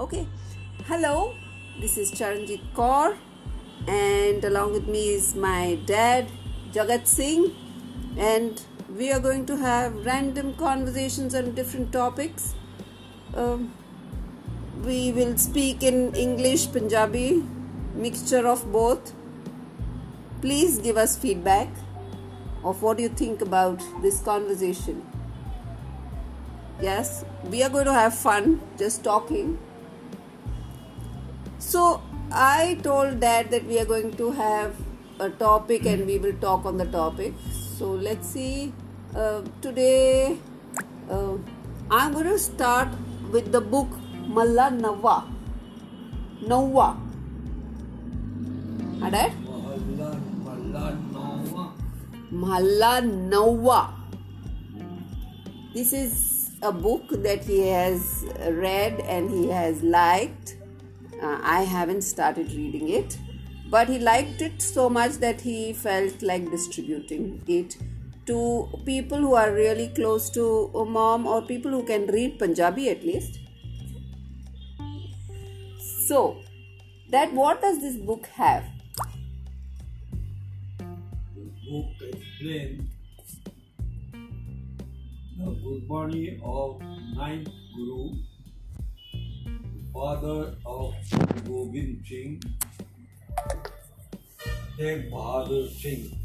Okay. Hello, this is Charanjit Kaur, and along with me is my dad, Jagat Singh, and we are going to have random conversations on different topics. Um, we will speak in English, Punjabi, mixture of both. Please give us feedback of what you think about this conversation. Yes, we are going to have fun just talking so I told dad that we are going to have a topic and we will talk on the topic. So let's see. Uh, today uh, I'm going to start with the book Malla Nawa. Nawa. Dad? Nawa. This is a book that he has read and he has liked uh, I haven't started reading it, but he liked it so much that he felt like distributing it to people who are really close to mom or people who can read Punjabi at least. So, that what does this book have? The book explains the Gurbani of ninth Guru father of Gobind Singh, Tegh Bahadur Singh,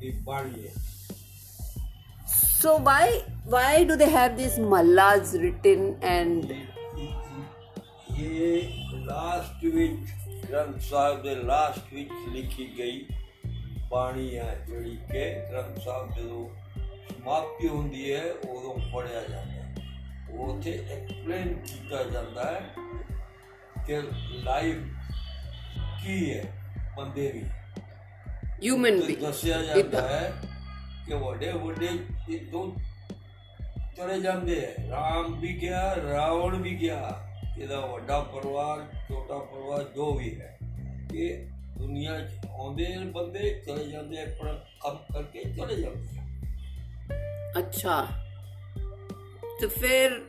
the Baniya. So why why do they have these mallas written and ਇਹ last ਵਿੱਚ ਗ੍ਰੰਥ ਸਾਹਿਬ ਦੇ last ਵਿੱਚ ਲਿਖੀ ਗਈ ਬਾਣੀ ਹੈ ਜਿਹੜੀ ਕਿ ਗ੍ਰੰਥ ਸਾਹਿਬ ਜਦੋਂ ਸਮਾਪਤੀ ਹੁੰਦੀ ਹੈ ਉਦੋਂ ਪੜਿਆ ਜਾਂਦਾ ਹੈ ਉੱਥੇ ਐਕਸਪਲੇਨ ਕੀਤਾ ਜਾਂਦਾ ਹੈ ਕਿ ਲਾਈਫ ਕੀ ਹੈ ਬੰਦੇ ਦੀ ਹਿਊਮਨ ਵੀ ਦੱਸਿਆ ਜਾਂਦਾ ਹੈ ਕਿ ਵੱਡੇ ਵੱਡੇ ਇਹ ਦੋ ਚਲੇ ਜਾਂਦੇ ਹੈ ਰਾਮ ਵੀ ਗਿਆ ਰਾਵਣ ਵੀ ਗਿਆ ਇਹਦਾ ਵੱਡਾ ਪਰਿਵਾਰ ਛੋਟਾ ਪਰਿਵਾਰ ਜੋ ਵੀ ਹੈ ਇਹ ਦੁਨੀਆ 'ਚ ਆਉਂਦੇ ਬੰਦੇ ਚਲੇ ਜਾਂਦੇ ਪਰ ਕੰਮ ਕਰਕੇ ਚਲੇ ਜਾਂਦੇ ਅੱਛਾ तो फिर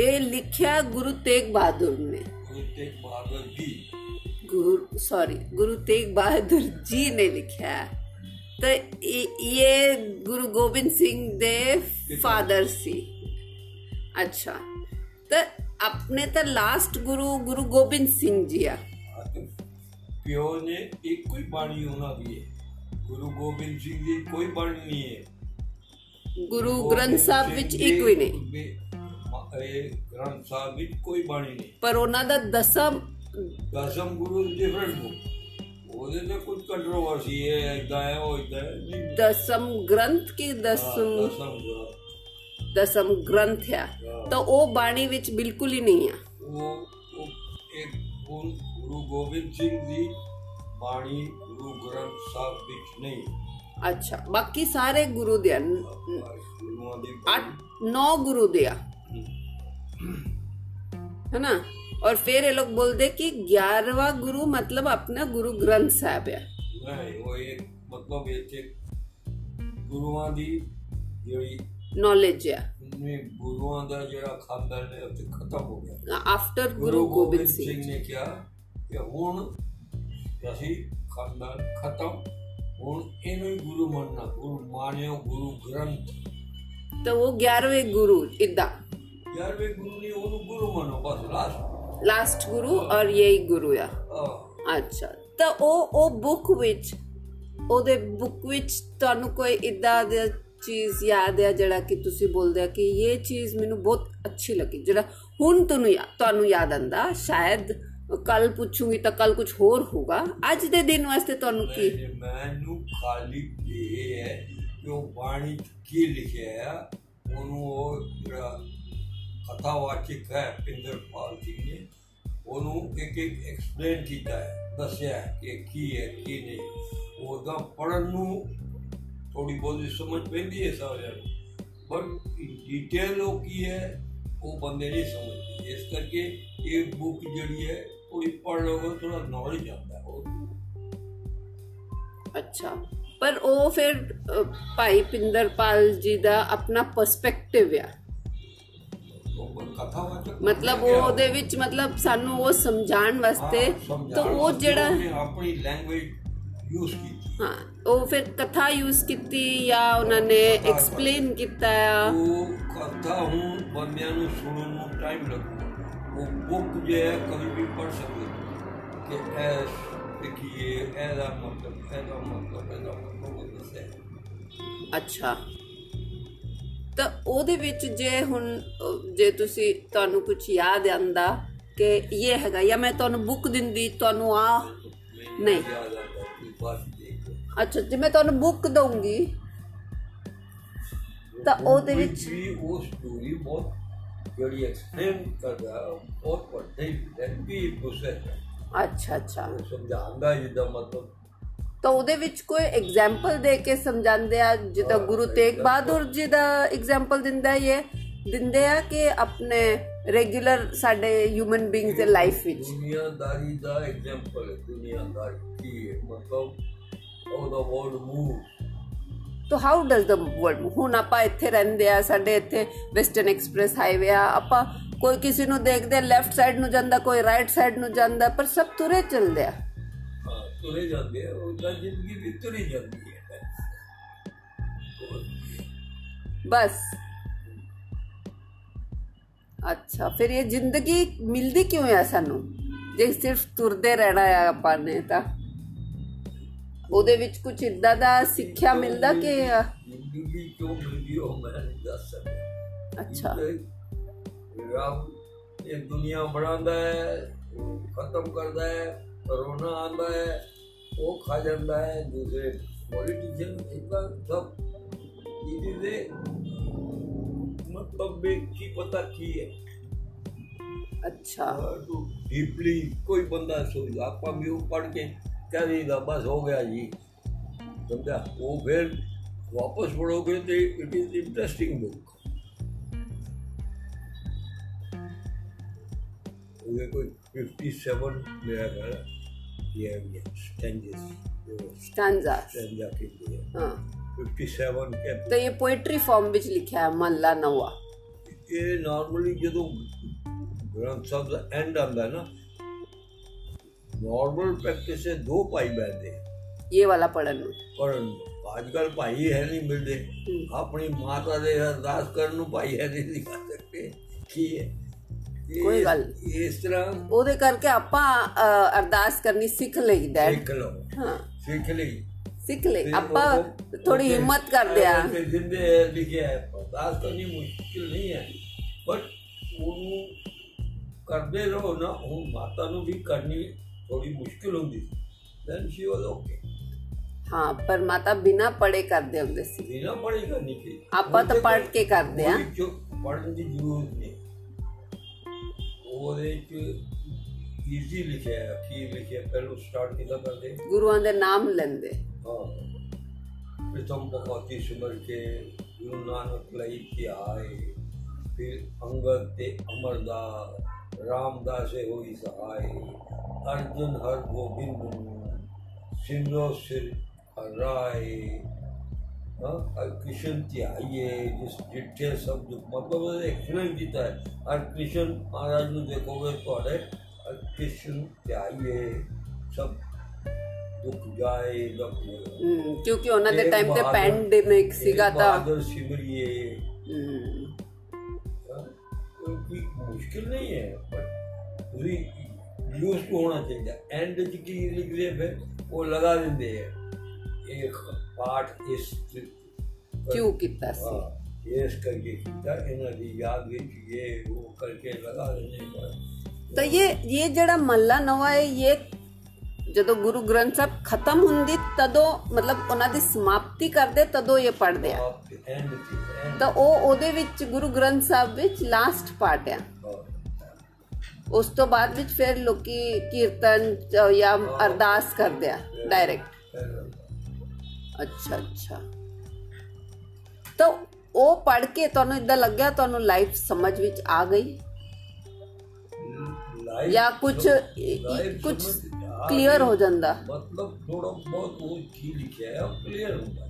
ये लिखा गुरु तेग बहादुर ने ਗੁਰੂ ਤੇਗ ਬਹਾਦਰ ਜੀ गुरु सॉरी गुरु तेग बहादुर जी ने लिखा है तो ये- ये गुरु गोबिंद सिंह दे फादर सी अच्छा तो अपने तो लास्ट गुरु गुरु गोबिंद सिंह जी आ ਅਤੇ ਪਿਓ ਨੇ ਇੱਕੋ ਹੀ ਬਾਣੀ ਉਹਨਾਂ ਦੀ ਹੈ ਗੁਰੂ ਗੋਬਿੰਦ ਸਿੰਘ ਦੀ ਕੋਈ ਬਾਣੀ ਨਹੀਂ ਹੈ ਗੁਰੂ ਗ੍ਰੰਥ ਸਾਹਿਬ ਵਿੱਚ ਇੱਕ ਵੀ ਨਹੀਂ। ਇਹ ਗ੍ਰੰਥ ਸਾਹਿਬ ਵਿੱਚ ਕੋਈ ਬਾਣੀ ਨਹੀਂ। ਪਰ ਉਹਨਾਂ ਦਾ ਦਸਮ ਦਸਮ ਗੁਰੂ ਡਿਫਰੈਂਟ ਹੋ ਉਹਦੇ ਤੇ ਕੁਝ ਕੰਟਰੋਵਰਸੀ ਹੈ ਇਦਾਂ ਹੈ ਉਹ ਇਦਾਂ ਹੈ ਦਸਮ ਗ੍ਰੰਥ ਕੀ ਦਸਮ? ਦਸਮ ਗ੍ਰੰਥ। ਹੈ। ਤਾਂ ਉਹ ਬਾਣੀ ਵਿੱਚ ਬਿਲਕੁਲ ਹੀ ਨਹੀਂ ਆ। ਉਹ ਇੱਕ ਗੁਰੂ ਗੋਬਿੰਦ ਸਿੰਘ ਦੀ ਬਾਣੀ ਗੁਰੂ ਗ੍ਰੰਥ ਸਾਹਿਬ ਵਿੱਚ ਨਹੀਂ। ਅੱਛਾ ਬਾਕੀ ਸਾਰੇ ਗੁਰੂ ਦੇ ਆ ਗੁਰੂਆਂ ਦੀ ਅੱਠ ਨੌ ਗੁਰੂ ਦੇ ਆ है ना और फिर ये लोग बोलते कि ग्यारहवा गुरु मतलब अपना गुरु ग्रंथ साहब है ਨਹੀਂ ਉਹ ਇਹ ਮਤਲਬ ਇਹ ਤੇ ਗੁਰੂਆਂ ਦੀ ਜਿਹੜੀ नॉलेज है ਨੇ ਗੁਰੂਆਂ ਦਾ ਜਿਹੜਾ ਖਾਨਦਾਨ ਹੈ ਉਹ ਤੇ ਖਤਮ ਹੋ ਗਿਆ आफ्टर गुरु गोबिंद सिंह ਸਿੰਘ ਨੇ ਕਿਹਾ ਕਿ ਹੁਣ ਅਸੀਂ ਖਾਨਦਾਨ ਖਤਮ ਹੁਣ ਇਹਨੂੰ ਹੀ ਗੁਰੂ ਮੰਨਣਾ ਗੁਰੂ ਮਾਨਿਓ ਗੁਰੂ ਗ੍ਰੰਥ तो वो ग्यारहवें गुरु इदा ਯਾਰ ਵੀ ਗੁਰੂ ਨਹੀਂ ਉਹਨੂੰ ਗੁਰੂ ਮੰਨੋ ਬਸ ਲਾਸਟ लास्ट गुरु और यही गुरु आ ਅੱਛਾ ਤਾਂ ਉਹ ਉਹ ਬੁੱਕ ਵਿੱਚ ਉਹਦੇ ਬੁੱਕ ਵਿੱਚ ਤੁਹਾਨੂੰ ਕੋਈ ਇਦਾਂ ਦੀ ਚੀਜ਼ ਯਾਦ ਹੈ ਜਿਹੜਾ ਕਿ ਤੁਸੀਂ ਬੋਲਦੇ ਆ ਕਿ ਇਹ ਚੀਜ਼ ਮੈਨੂੰ ਬਹੁਤ ਅੱਛੀ ਲੱਗੀ ਜਿਹੜਾ ਹੁਣ ਤੁਹਾਨੂੰ ਯਾ- ਤੁਹਾਨੂੰ ਯਾਦ ਆਂਦਾ ਸ਼ਾਇਦ ਕੱਲ ਪੁੱਛੂਗੀ ਤਾਂ ਕੱਲ ਕੁਝ ਹੋਰ ਹੋਗਾ ਅੱਜ ਦੇ ਦਿਨ ਵਾਸਤੇ ਤੁਹਾਨੂੰ ਕੀ ਮੈਨੂੰ ਖਾਲੀ ਇਹ ਹੈ ਕਿ ਉਹ ਬਾਣੀ 'ਚ ਕੀ ਲਿਖਿਆ ਆ ਉਹਨੂੰ ਉਹ ਜਿਹੜਾ ਕਥਾਵਾਚਕ ਹੈ ਪਿੰਦਰਪਾਲ ਜੀ ਨੇ ਉਹਨੂੰ ਇੱਕ ਇੱਕ ਐਕਸਪਲੇਨ ਕੀਤਾ ਹੈ ਦੱਸਿਆ ਹੈ ਕਿ ਕੀ ਹੈ ਕੀ ਨਹੀਂ ਉਹਦਾ ਪੜਨ ਨੂੰ ਥੋੜੀ ਬਹੁਤੀ ਸਮਝ ਪੈਂਦੀ ਹੈ ਸਾਰਿਆਂ ਨੂੰ ਪਰ ਡਿਟੇਲ ਉਹ ਕੀ ਹੈ ਉਹ ਬੰਦੇ ਨਹੀਂ ਸਮਝਦੇ ਇਸ ਕਰਕੇ ਇਹ ਬੁੱਕ ਜਿਹੜੀ ਹੈ ਪੜ੍ਹ ਲਓ ਥੋੜਾ ਨੌਲੇਜ ਆਉਂਦਾ ਹੈ ਉਹ ਅੱਛਾ। ਪਰ ਉਹ ਫਿਰ ਅ, ਭਾਈ ਪਿੰਦਰਪਾਲ ਜੀ ਦਾ ਆਪਣਾ ਪਰਸਪੈਕਟਿਵ ਆ। ਉਹ ਕਥਾਵਾਚਕ ਮਤਲਬ ਉਹ ਉਹਦੇ ਵਿੱਚ ਮਤਲਬ ਸਾਨੂੰ ਉਹ ਸਮਝਾਉਣ ਵਾਸਤੇ ਤਾਂ ਉਹ ਜਿਹੜਾ ਆਪਣੀ ਲੈਂਗੁਏਜ ਯੂਜ਼ ਕੀਤੀ। ਹਾਂ ਉਹ ਫਿਰ ਕਥਾ ਯੂਜ਼ ਕੀਤੀ ਜਾਂ ਉਹਨਾਂ ਨੇ ਐਕਸਪਲੇਨ ਕੀਤਾ ਆ। ਉਹ ਕਥਾ ਹੁਣ ਬੰਦਿਆਂ ਨੂੰ ਸੁਣਨ ਨੂੰ ਟਾਈਮ ਲੱਗੂਗਾ वो बुक जो है कहीं भी पढ़ सके कि देखिए ऐसा मतलब ऐसा मतलब ऐसा मतलब ਦੱਸਿਆ। ਅੱਛਾ। ਤਾਂ ਉਹਦੇ ਵਿੱਚ ਜੇ ਹੁਣ ਜੇ ਤੁਸੀਂ ਤੁਹਾਨੂੰ ਕੁਝ ਯਾਦ ਆਂਦਾ ਕਿ ਇਹ ਹੈਗਾ ਜਾਂ ਮੈਂ ਤੁਹਾਨੂੰ ਬੁੱਕ ਦਿੰਦੀ ਤੁਹਾਨੂੰ ਆ ਨਹੀਂ। ਅੱਛਾ ਜੇ ਮੈਂ ਤੁਹਾਨੂੰ ਬੁੱਕ ਦਊਂਗੀ ਤਾਂ ਉਹਦੇ ਵਿੱਚ ਵੀ ਉਹ ਸਟੋਰੀ ਬਹੁਤ ਜਿਹੜੀ ਐਕਸਪਲੇਨ ਕਰਦਾ ਬਹੁਤ ਵੱਡੇ ਲੈਂਦੀ ਪ੍ਰੋਸੈਸ ਹੈ ਅੱਛਾ ਅੱਛਾ ਉਹ ਸਮਝਾਉਂਦਾ ਜਿਹਦਾ ਮਤਲਬ ਤਾਂ ਉਹਦੇ ਵਿੱਚ ਕੋਈ ਐਗਜ਼ਾਮਪਲ ਦੇ ਕੇ ਸਮਝਾਉਂਦੇ ਆ ਜਿੱਦਾਂ ਗੁਰੂ ਤੇਗ ਬਹਾਦਰ ਜੀ ਦਾ ਐਗਜ਼ਾਮਪਲ ਦਿੰਦਾ ਹੈ ਇਹ ਦਿੰਦੇ ਆ ਕਿ ਆਪਣੇ ਰੈਗੂਲਰ ਸਾਡੇ ਹਿਊਮਨ ਬੀਇੰਗਸ ਦੇ ਲਾਈਫ ਵਿੱਚ ਦੁਨੀਆਦਾਰੀ ਦਾ ਐਗਜ਼ਾਮਪਲ ਹੈ ਦੁਨੀਆਦਾਰੀ ਕੀ ਹੈ ਮਤਲਬ how the world moves ਤੋ ਹਾਊ ਡਸ ਦ ਵਰਲਡ ਹੁਣ ਆਪਾਂ ਇੱਥੇ ਰਹਿੰਦੇ ਆ ਸਾਡੇ ਇੱਥੇ ਵੈਸਟਰਨ ਐਕਸਪ੍ਰੈਸ ਹਾਈਵੇ ਆ ਆਪਾਂ ਕੋਈ ਕਿਸੇ ਨੂੰ ਦੇਖਦੇ ਲੈਫਟ ਸਾਈਡ ਨੂੰ ਜਾਂਦਾ ਕੋਈ ਰਾਈਟ ਸਾਈਡ ਨੂੰ ਜਾਂਦਾ ਪਰ ਸਭ ਤੁਰੇ ਚੱਲਦੇ ਆ। ਤੁਰੇ ਜਾਂਦੇ ਆ ਉਹਦਾ ਜ਼ਿੰਦਗੀ ਵੀ ਤੁਰੀ ਜਾਂਦੀ ਹੈ। ਬਸ। ਅੱਛਾ ਫਿਰ ਇਹ ਜ਼ਿੰਦਗੀ ਮਿਲਦੀ ਕਿਉਂ ਆ ਸਾਨੂੰ? ਜੇ ਸਿਰਫ ਤੁਰਦੇ ਰਹਿਣਾ ਆ ਆਪਾਂ ਨੇ ਤਾਂ। ਉਹਦੇ ਵਿੱਚ ਕੁਝ ਇਦਾਂ ਦਾ ਸਿੱਖਿਆ ਮਿਲਦਾ ਕਿ ਜ਼ਿੰਦਗੀ ਤੋਂ ਮਿਲਦੀ ਹੋ ਮੈਂ ਨਹੀਂ ਦੱਸ ਸਕਦਾ ਅੱਛਾ ਰੱਬ ਇਹ ਦੁਨੀਆ ਬਣਾਉਂਦਾ ਹੈ ਖਤਮ ਕਰਦਾ ਹੈ ਕਰੋਨਾ ਆਂਦਾ ਹੈ ਉਹ ਖਾ ਜਾਂਦਾ ਹੈ ਦੂਸਰੇ ਪੋਲੀਟੀਸ਼ੀਅਨ ਇਦਾਂ ਸਭ ਇਹਦੇ ਦੇ मतलब की पता की है अच्छा तो डीपली कोई बंदा सोच आपका व्यू पढ़ के ਕੇ ਕਹਿ ਦੇਗਾ ਬਸ ਹੋ ਗਿਆ ਜੀ ਸਮਝਾ ਉਹ ਫਿਰ ਵਾਪਸ ਪੜੋਗੇ ਤੇ ਇਟ ਇਜ਼ ਇੰਟਰਸਟਿੰਗ ਬੁੱਕ ਉਹਦੇ ਕੋਈ 57 ਮੇਰਾ ਖਿਆਲ ਹੈ ਇਹ ਵੀ ਸਟੈਂਜਸ ਜੋ ਸਟੈਂਜ਼ਾ ਸਟੈਂਜਾ ਕਹਿੰਦੇ ਹੈ ਹਾਂ 57 ਕੇ ਤਾਂ ਇਹ ਪੋਇਟਰੀ ਫਾਰਮ ਵਿੱਚ ਲਿਖਿਆ ਹੈ ਮਹਲਾ ਨਵਾ ਇਹ ਨਾਰਮਲੀ ਜਦੋਂ ਗ੍ਰੰਥ ਸਾਹਿਬ ਦਾ ਐਂਡ ਆਉਂਦਾ ਨਾ ਨਾਰਮਲ ਪ੍ਰੈਕਟਿਸ ਹੈ ਦੋ ਭਾਈ ਬੈਠਦੇ ਆ ਇਹ ਵਾਲਾ ਪੜਨ ਨੂੰ ਪਰ ਅੱਜ ਕੱਲ ਭਾਈ ਹੈ ਨਹੀਂ ਮਿਲਦੇ ਆਪਣੀ ਮਾਤਾ ਦੇ ਅਰਦਾਸ ਕਰਨ ਨੂੰ ਭਾਈ ਹੈ ਨਹੀਂ ਦਿਖਾ ਸਕਦੇ ਕੀ ਹੈ ਇਹ- ਕੋਈ ਗੱਲ ਇਸ ਤਰ੍ਹਾਂ ਉਹਦੇ ਕਰਕੇ ਆਪਾਂ ਅ, ਅਰਦਾਸ ਕਰਨੀ ਸਿੱਖ ਲਈ ਡੈਡ ਸਿੱਖ ਲਓ ਹਾਂ ਸਿੱਖ ਲਈ ਸਿੱਖ ਲਈ ਫਿਰ ਆਪਾਂ ਉਹ- ਥੋੜੀ ਉਹ- ਹਿੰਮਤ ਕਰਦੇ ਆ ਤੇ ਜਿੰਦੇ ਲਿਖਿਆ ਹੈ ਅਰਦਾਸ ਕਰਨੀ ਮੁਸ਼ਕਿਲ ਨਹੀਂ ਹੈ ਬਟ ਉਹਨੂੰ ਕਰਦੇ ਰਹੋ ਨਾ ਉਹ ਮਾਤਾ ਨੂੰ ਵੀ ਕਰਨੀ थोड़ी मुश्किल होंगी देन शी वाज ओके हाँ पर माता बिना पढ़े कर दे हमने बिना पढ़े करनी चाहिए आप तो पढ़ के कर दे हाँ। जो पढ़ने की ज़रूरत नहीं। और एक इजी लिखे की लिखे पहले स्टार्ट किया कर दे। गुरुओं दे नाम लेंदे हाँ। प्रथम पखौती सुमर के गुरु नानक लई के आए। फिर अंगद ते अमरदास। रामदास हो सहाय अर्जुन हर गोविंद सिमरो सिर राय। हाँ, हर कृष्ण त्याइए जिस जिठे सब दुख मतलब एक्सलेंट जीता है। हर कृष्ण महाराज में देखोगे तो अरे हर कृष्ण त्याइए सब दुख जाए दुख हम्म, क्योंकि उन्होंने टाइम पे पैंडेमिक सीगा था। बहादुर सिमरिए हम्म। कोई मुश्किल नहीं है बट यूज़ तो होना चाहिए। एंड की लिख है वो लगा देते हैं। एक पार्ट इस क्यों कितना हाँ, से ये करके कितना इन्होंने याद विच ये वो करके लगा देने पर तो ये ये जड़ा मल्ला नवा है ये ਜਦੋਂ ਗੁਰੂ ਗ੍ਰੰਥ ਸਾਹਿਬ ਖਤਮ ਹੁੰਦੀ ਤਦੋਂ ਮਤਲਬ ਉਹਨਾਂ ਦੀ ਸਮਾਪਤੀ ਕਰਦੇ ਤਦੋਂ ਇਹ ਪੜ੍ਹਦੇ ਆ। ਤਾਂ ਉਹ ਉਹਦੇ ਵਿੱਚ ਗੁਰੂ ਗ੍ਰੰਥ ਸਾਹਿਬ ਵਿੱਚ ਲਾਸਟ ਪਾਰਟ ਆ। ਉਸ ਤੋਂ ਬਾਅਦ ਵਿੱਚ ਫਿਰ ਲੋਕੀ ਕੀਰਤਨ ਜਾਂ ਅਰਦਾਸ ਕਰਦੇ ਆ ਡਾਇਰੈਕਟ ਅੱਛਾ ਅੱਛਾ। ਤਾਂ ਉਹ ਪੜ੍ਹ ਕੇ ਤੁਹਾਨੂੰ ਇਦਾਂ ਲੱਗਿਆ ਤੁਹਾਨੂੰ ਲਾਈਫ ਸਮਝ ਵਿੱਚ ਆ ਗਈ? ਜਾਂ ਕੁਝ ਕੁਝ ਕਲੀਅਰ ਹੋ ਜਾਂਦਾ। ਮਤਲਬ ਥੋੜਾ ਬਹੁਤ ਉਹ ਕੀ ਲਿਖਿਆ ਹੈ ਉਹ ਕਲੀਅਰ ਹੁੰਦਾ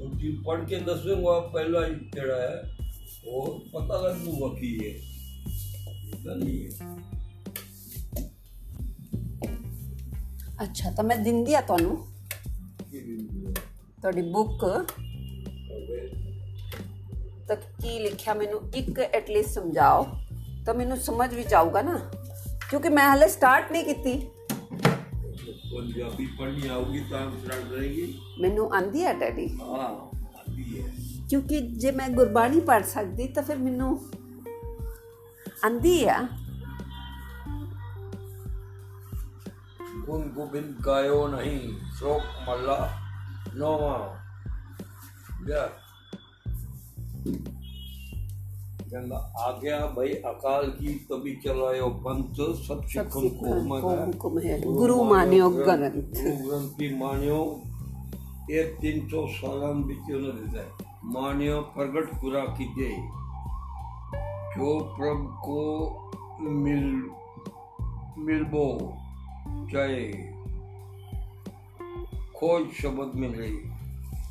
ਉਹ ਜੀ ਪੜ੍ਹ ਕੇ ਦੱਸੂਗਾ ਪਹਿਲਾ ਜਿਹੜਾ ਹੈ ਉਹ ਪਤਾ ਲੱਗੂਗਾ ਕੀ ਹੈ। ਇਦਾਂ ਨਹੀਂ ਹੈ। ਅੱਛਾ ਤਾਂ ਮੈਂ ਦਿੰਦੀ ਆ ਤੁਹਾਨੂੰ। ਤੁਹਾਡੀ ਬੁੱਕ ਤਾਂ ਕੀ ਲਿਖਿਆ ਮੈਨੂੰ? ਇੱਕ ਐਟਲੀਸਟ ਸਮਝਾਓ। ਤਾਂ ਮੈਨੂੰ ਸਮਝ ਵਿੱਚ ਆਊਗਾ ਨਾ। ਕਿਉਂਕਿ ਮੈਂ ਹਲੇ ਸਟਾਰਟ ਨਹੀਂ ਕੀਤੀ। ਪੰਜਾਬੀ ਪੜ੍ਹਨੀ ਆਉਗੀ ਤਾਂ ਅੰਤਰਾਲ ਰਹੇਗੀ ਮੈਨੂੰ ਆਂਦੀ ਆ ਡੈਡੀ ਹਾਂ ਆਂਦੀ ਹੈ ਕਿਉਂਕਿ ਜੇ ਮੈਂ ਗੁਰਬਾਣੀ ਪੜ੍ਹ ਸਕਦੀ ਤਾਂ ਫਿਰ ਮੈਨੂੰ ਆਂਦੀ ਆ ਗੁਣ ਗੋਬਿੰਦ ਗਾਇਓ ਨਹੀਂ ਸ਼ੋਕ ਮੱਲਾ ਨੋਵਾ ਯਾ कहना आज्ञा भाई अकाल की कभी चलायो पंथ सब सिखन को गुरु मान्यो ग्रंथ. गुरु ग्रंथ की मान्यो एक तीन सौ साल बीच उन्हें देता मान्यो प्रगट कुरा की जय जो प्रभ को मिल मिलबो चाहे खोज शब्द मिल रही.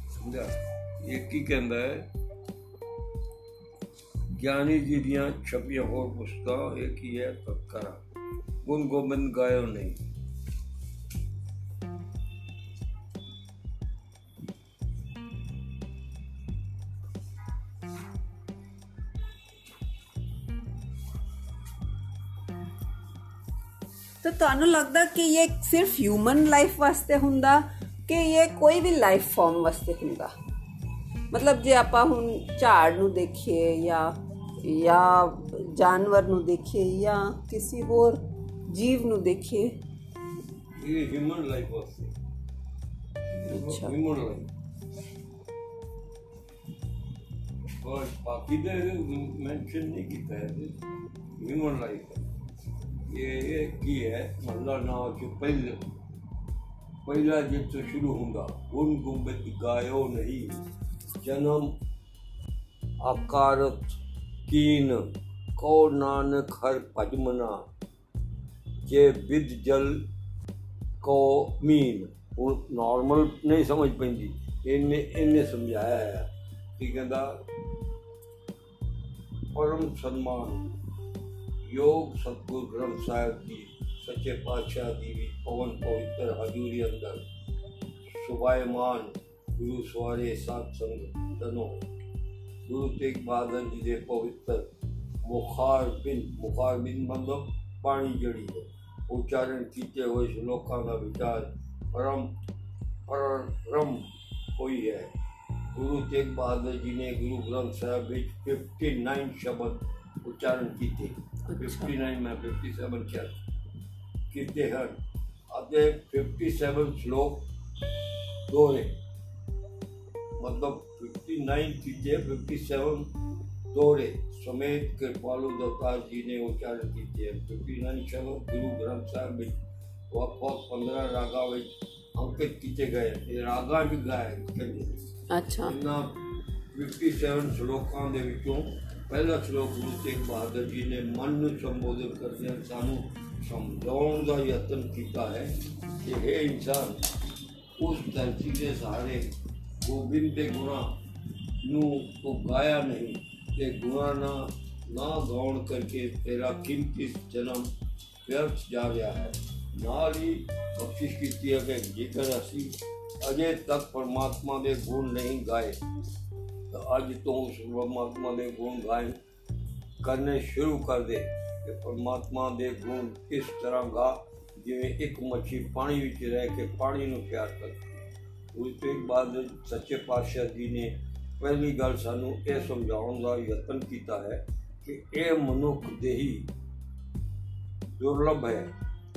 समझा? एक ही कहना है ਕਹਿੰਦਾ ਹੈ ਗਿਆਨੀ ਜੀ ਦੀਆਂ ਛਪੀਆਂ ਹੋਰ ਪੁਸਤਕਾਂ ਇਹ ਕੀ ਹੈ ਤਤਕਰਾ ਗੁਣ ਗੋਬਿੰਦ ਗਾਇਓ ਨਹੀਂ ਤਾਂ ਤੁਹਾਨੂੰ ਲੱਗਦਾ ਕਿ ਇਹ ਸਿਰਫ ਹਿਊਮਨ ਲਾਈਫ ਵਾਸਤੇ ਹੁੰਦਾ ਕਿ ਇਹ ਕੋਈ ਵੀ ਲਾਈਫ ਫਾਰਮ ਵਾਸਤੇ ਹੁੰਦਾ ਮਤਲਬ ਜੇ ਆਪਾਂ ਹੁਣ ਝਾੜ ਨੂੰ ਦੇਖੀਏ ਜਾਂ ਜਾਂ ਜਾਨਵਰ ਨੂੰ ਦੇਖੀਏ ਜਾਂ ਕਿਸੇ ਹੋਰ ਜੀਵ ਨੂੰ ਦੇਖੀਏ ਇਹ ਹਿਊਮਨ ਲਾਈਫ ਵਾਸਤੇ ਅੱਛਾ। ਹਿਊਮਨ ਲਾਈਫ ਪਰ ਬਾਕੀ ਦੇ ਮੈਂਸ਼ਨ ਨਹੀਂ ਕੀਤਾ ਹੈ ਹਿਊਮਨ ਲਾਈਫ ਇਹ ਇਹ ਕੀ ਹੈ ਮੱਲਾ ਨਾਮ ਚ ਪਹਿਲੇ ਪਹਿਲਾ ਜਿੱਥੋਂ ਸ਼ੁਰੂ ਹੁੰਦਾ ਗੁਣ ਗੁੰਬਤ कीन को नानक हर पजमना जे बिद जल को मीन। वो नॉर्मल नहीं समझ पाती इन इनने समझाया है। कि कहता परम सन्मान, योग सतगुरु ग्रंथ साहब जी सच्चे पातशाह जी भी पवन पवित्र हजूरी अंदर। सुबायमान गुरु सवारे सात संग तनो गुरु तेग बहादुर जी के पवित्र मुखार बिन मुखार बिन मतलब पानी जड़ी है उच्चारण किए हुए श्लोका का विचार परम परम हुई है गुरु तेग बहादुर जी ने गुरु ग्रंथ साहब फिफ्टी नाइन शब्द उच्चारण किए फिफ्टी नाइन में फिफ्टी सैवन शब्द किए हैं अतः फिफ्टी सैवन श्लोक दोहरे मतलब 59 ਕੀਤੇ 57 ਦੋਹਰੇ ਸਮੇਤ ਕਿਰਪਾਲੂ ਦਤਾਰ ਜੀ ਨੇ ਉਚਾਰਨ ਕੀਤੇ ਹਨ 59 ਸ਼ਬਦ ਗੁਰੂ ਗ੍ਰੰਥ ਸਾਹਿਬ ਵਿੱਚ ਵੱਖ ਵੱਖ 15 ਰਾਗਾਂ ਵਿੱਚ ਅੰਕਿਤ ਕੀਤੇ ਗਏ ਇਹ ਰਾਗਾਂ ਵੀ ਗਾਏ ਕਹਿੰਦੇ ਅੱਛਾ ਇਹਨਾਂ 57 ਸ਼ਲੋਕਾਂ ਦੇ ਵਿੱਚੋਂ ਪਹਿਲਾ ਸ਼ਲੋਕ ਗੁਰੂ ਤੇਗ ਬਹਾਦਰ ਜੀ ਨੇ ਮਨ ਨੂੰ ਸੰਬੋਧਨ ਕਰਦਿਆਂ ਸਾਨੂੰ ਸਮਝਾਉਣ ਦਾ ਯਤਨ ਕੀਤਾ ਹੈ ਕਿ ਇਹ ਇਨਸਾਨ ਉਸ ਧਰਤੀ ਦੇ ਸਹਾਰੇ ਗੋਬਿੰਦ ਦੇ ਗੁਣਾ ਨੂੰ ਕੋ ਗਾਇਆ ਨਹੀਂ ਤੇ ਗੁਣਾ ਨਾ ਨਾ ਗਾਉਣ ਕਰਕੇ ਤੇਰਾ ਕੀਮਤੀ ਜਨਮ ਵਿਅਰਥ ਜਾ ਰਿਹਾ ਹੈ। ਨਾਲ ਹੀ ਬਖਸ਼ਿਸ਼ ਕੀਤੀ ਹੈ ਕਿ ਜੇਕਰ ਅਸੀਂ ਅਜੇ ਤੱਕ ਪਰਮਾਤਮਾ ਦੇ ਗੁਣ ਨਹੀਂ ਗਾਏ, ਤਾਂ ਅੱਜ ਤੋਂ ਉਸ ਪਰਮਾਤਮਾ ਦੇ ਗੁਣ ਗਾਇਨ ਕਰਨੇ ਸ਼ੁਰੂ ਕਰ ਦੇ ਕਿ ਪਰਮਾਤਮਾ ਦੇ ਗੁਣ ਇਸ ਤਰ੍ਹਾਂ ਗਾ ਜਿਵੇਂ ਇੱਕ ਮੱਛੀ ਪਾਣੀ ਵਿੱਚ ਰਹਿ ਕੇ ਪਾਣੀ ਨੂੰ ਪਿਆਰ ਕਰਦੀ ਉਸ ਤੋਂ ਬਾਅਦ ਸੱਚੇ ਪਾਤਸ਼ਾਹ ਜੀ ਨੇ ਪਹਿਲੀ ਗੱਲ ਸਾਨੂੰ ਇਹ ਸਮਝਾਉਣ ਦਾ ਯਤਨ ਕੀਤਾ ਹੈ ਕਿ ਇਹ ਮਨੁੱਖ ਦੇਹੀ ਦੁਰਲਭ ਹੈ।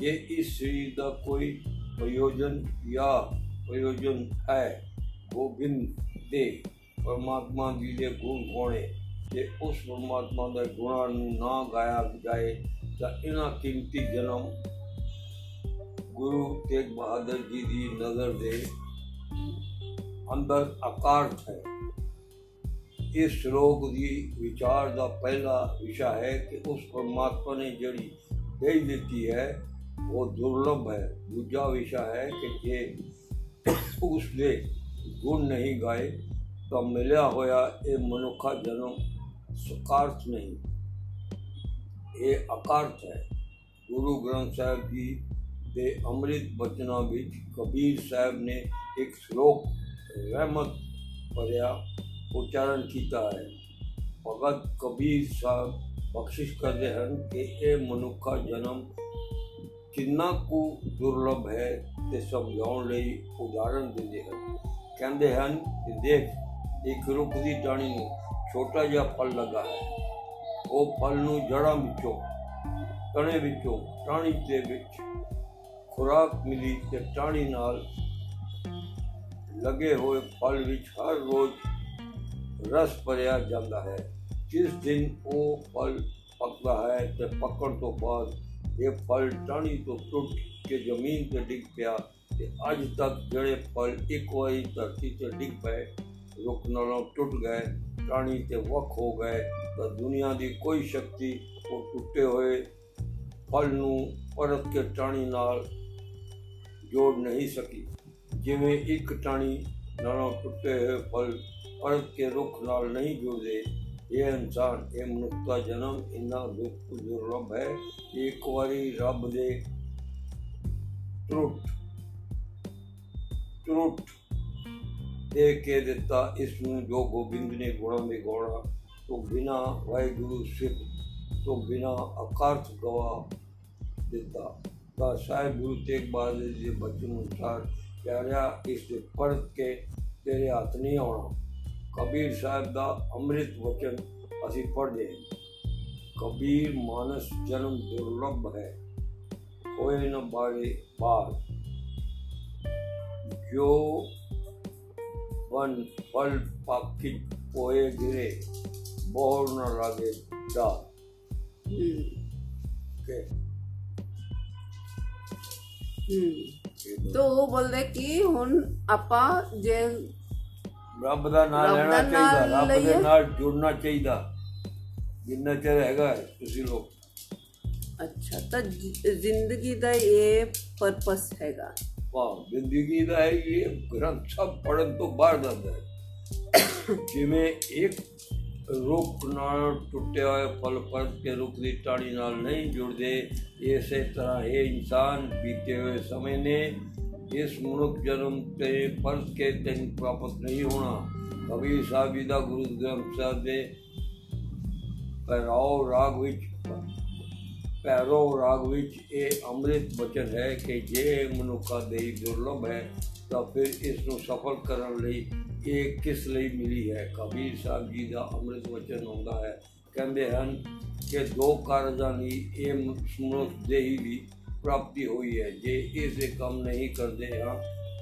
ਇਹ ਇਸ ਸਰੀਰ ਦਾ ਕੋਈ ਪ੍ਰਯੋਜਨ ਜਾਂ ਪ੍ਰਯੋਜਨ ਹੈ, ਗੋਬਿੰਦ ਦੇ ਪਰਮਾਤਮਾ ਜੀ ਦੇ ਗੁਣ ਗਾਉਣੇ ਤੇ ਉਸ ਪਰਮਾਤਮਾ ਦੇ ਗੁਣਾਂ ਨੂੰ ਨਾ ਗਾਇਆ ਜਾਏ, ਤਾਂ ਇਹਨਾਂ ਕੀਮਤੀ ਜਨਮ ਗੁਰੂ ਤੇਗ ਬਹਾਦਰ ਜੀ ਦੀ ਨਜ਼ਰ ਦੇ ਅੰਦਰ ਆਕਾਰਤ ਹੈ ਇਸ ਸ਼ਲੋਕ ਦੀ ਵਿਚਾਰ ਦਾ ਪਹਿਲਾ ਵਿਸ਼ਾ ਹੈ ਕਿ ਉਸ ਪਰਮਾਤਮਾ ਨੇ ਜਿਹੜੀ ਭੇਜ ਦਿੱਤੀ ਹੈ ਉਹ ਦੁਰਲਭ ਹੈ ਦੂਜਾ ਵਿਸ਼ਾ ਹੈ ਕਿ ਜੇ ਉਸ ਦੇ ਗੁਣ ਨਹੀਂ ਗਾਏ ਤਾਂ ਮਿਲਿਆ ਹੋਇਆ ਇਹ ਮਨੁੱਖਾ ਜਨਮ ਸਕਾਰਥ ਨਹੀਂ ਇਹ ਅਕਾਰਥ ਹੈ ਗੁਰੂ ਗ੍ਰੰਥ ਸਾਹਿਬ ਜੀ ਦੇ ਅੰਮ੍ਰਿਤ ਬਚਨਾਂ ਵਿੱਚ ਕਬੀਰ ਸਾਹਿਬ ਨੇ ਇੱਕ ਸ਼ਲੋਕ ਰਹਿਮਤ ਭਰਿਆ ਉਚਾਰਨ ਕੀਤਾ ਹੈ। ਭਗਤ ਕਬੀਰ ਸਾਹਿਬ ਬਖਸ਼ਿਸ਼ ਕਰਦੇ ਹਨ ਕਿ ਇਹ ਮਨੁੱਖਾ ਜਨਮ ਕਿੰਨਾ ਕੁ ਦੁਰਲਭ ਹੈ ਤੇ ਸਮਝਾਉਣ ਲਈ ਉਦਾਹਰਣ ਦਿੰਦੇ ਹਨ। ਕਹਿੰਦੇ ਹਨ ਕਿ ਦੇਖ, ਇੱਕ ਰੁੱਖ ਦੀ ਟਾਹਣੀ ਨੂੰ ਛੋਟਾ ਜਿਹਾ ਫਲ ਲੱਗਾ ਹੈ। ਉਹ ਫਲ ਨੂੰ ਜੜਾਂ ਵਿੱਚੋਂ, ਤਣੇ ਵਿੱਚੋਂ, ਟਾਹਣੀ ਦੇ ਵਿੱਚ ਖੁਰਾਕ ਮਿਲੀ ਤੇ ਟਾਹਣੀ ਨਾਲ ਲੱਗੇ ਹੋਏ ਫਲ ਵਿੱਚ ਹਰ ਰੋਜ਼ ਰਸ ਭਰਿਆ ਜਾਂਦਾ ਹੈ। ਜਿਸ ਦਿਨ ਉਹ ਫਲ ਪੱਕਦਾ ਹੈ ਤੇ ਪੱਕਣ ਤੋਂ ਬਾਅਦ ਇਹ ਫਲ ਟਾਹਣੀ ਤੋਂ ਟੁੱਟ ਕੇ ਜ਼ਮੀਨ ਤੇ ਡਿੱਗ ਪਿਆ ਤੇ ਅੱਜ ਤੱਕ ਜਿਹੜੇ ਫਲ ਇੱਕ ਵਾਰੀ ਧਰਤੀ ਤੇ ਡਿੱਗ ਪਏ, ਰੁੱਖ ਨਾਲੋਂ ਟੁੱਟ ਗਏ, ਟਾਹਣੀ ਤੇ ਵੱਖ ਹੋ ਗਏ, ਤਾਂ ਦੁਨੀਆ ਦੀ ਕੋਈ ਸ਼ਕਤੀ ਉਹ ਟੁੱਟੇ ਹੋਏ ਫਲ ਨੂੰ ਪਰਤ ਕੇ ਟਾਹਣੀ ਨਾਲ ਜੋੜ ਨਹੀਂ ਸਕੀ। ਜਿਵੇਂ ਇੱਕ ਟਾਹਣੀ ਨਾਲੋਂ ਟੁੱਟੇ ਹੋਏ ਫਲ ਪਰਤ ਕੇ ਰੁੱਖ ਨਾਲ ਨਹੀਂ ਜੁੜਦੇ ਇਹ ਇਨਸਾਨ ਇਹ ਮਨੁੱਖ ਦਾ ਜਨਮ ਇੰਨਾ ਦੁੱਖ ਦੁਰਲਭ ਹੈ ਕਿ ਇੱਕ ਵਾਰੀ ਰੱਬ ਦੇ ਟੁੱਟ ਟੁੱਟ ਦੇ ਕੇ ਦਿੱਤਾ ਇਸ ਨੂੰ ਜੋ ਗੋਬਿੰਦ ਨੇ ਗੁਣਾਂ ਦੇ ਗੋਣਾ ਤੋਂ ਬਿਨਾ ਵਾਹਿਗੁਰੂ ਸਿੱਖ ਤੋਂ ਬਿਨਾ ਅਕਾਰਥ ਗਵਾ ਦਿੱਤਾ ਤਾਂ ਸਾਹਿਬ ਗੁਰੂ ਤੇਗ ਬਹਾਦਰ ਜੀ ਦੇ ਬਚਨ ਅਨੁਸਾਰ ਪਿਆਰਿਆ ਇਸ ਦੇ ਪਰਤ ਕੇ ਤੇਰੇ ਹੱਥ ਨਹੀਂ ਆਉਣਾ ਕਬੀਰ ਸਾਹਿਬ ਦਾ ਅੰਮ੍ਰਿਤ ਵਚਨ ਅਸੀਂ ਪੜ੍ਹਦੇ ਹਾਂ ਕਬੀਰ ਮਾਨਸ ਜਨਮ ਦੁਰਲਭ ਹੈ ਹੋਏ ਨ ਬਾਰੇ ਬਾਰ ਜੋ ਵਨ ਫਲ ਪਾਕੀ ਹੋਏ ਗਿਰੇ ਬੋਰ ਨ ਲਾਗੇ ਦਾ ਹਮ, ਕਿ ਹਮ। ਤੋ ਉਹ ਬੋਲਦੇ ਕਿ ਹੁਣ ਆਪਾਂ ਜੇ ਰੱਬ ਦਾ ਨਾਮ ਰੱਬ ਲੈਣਾ ਦਾ ਚਾਹੀਦਾ ਨਾਮ ਰੱਬ ਦੇ ਲਈਏ। ਨਾਲ ਜੁੜਨਾ ਚਾਹੀਦਾ ਜਿੰਨਾ ਚਿਰ ਹੈਗਾ ਹੈ, ਤੁਸੀਂ ਲੋਕ ਅੱਛਾ ਤਾਂ ਜ- ਜ਼ਿੰਦਗੀ ਦਾ ਇਹ ਪਰਪਸ ਹੈਗਾ ਵਾਹ ਜ਼ਿੰਦਗੀ ਦਾ ਹੈ ਇਹ ਗ੍ਰੰਥ ਸਭ ਪੜਨ ਤੋਂ ਬਾਹਰ ਜਾਂਦਾ ਹੈ ਜਿਵੇਂ ਇੱਕ રૂપ ન તૂટે હોય ફલ પર કે રૂપની ટાળી નાળ નહીં जुड़ दे ऐसे तरह हे इंसान बीते हुए समय ने इस मुणुक जन्म के पर्स के कहीं प्राप्त नहीं होना। कभी साबिदा गुरु ग्रंथ साहब ने पैराव राग विच पैरो राग विच ये अमृत वचन है कि जे मनुखा देही दुर्लभ है तो फिर इसको सफल करने ਲਈ ਇਹ ਕਿਸ ਲਈ ਮਿਲੀ ਹੈ ਕਬੀਰ ਸਾਹਿਬ ਜੀ ਦਾ ਅੰਮ੍ਰਿਤ ਬਚਨ ਹੁੰਦਾ ਹੈ ਕਹਿੰਦੇ ਹਨ ਕਿ ਦੋ ਕਾਰਜਾਂ ਲਈ ਇਹ ਮਨੁੱਖ ਦੇਹੀ ਦੀ ਪ੍ਰਾਪਤੀ ਹੋਈ ਹੈ ਜੇ ਇਸ ਦੇ ਕੰਮ ਨਹੀਂ ਕਰਦੇ ਹਾਂ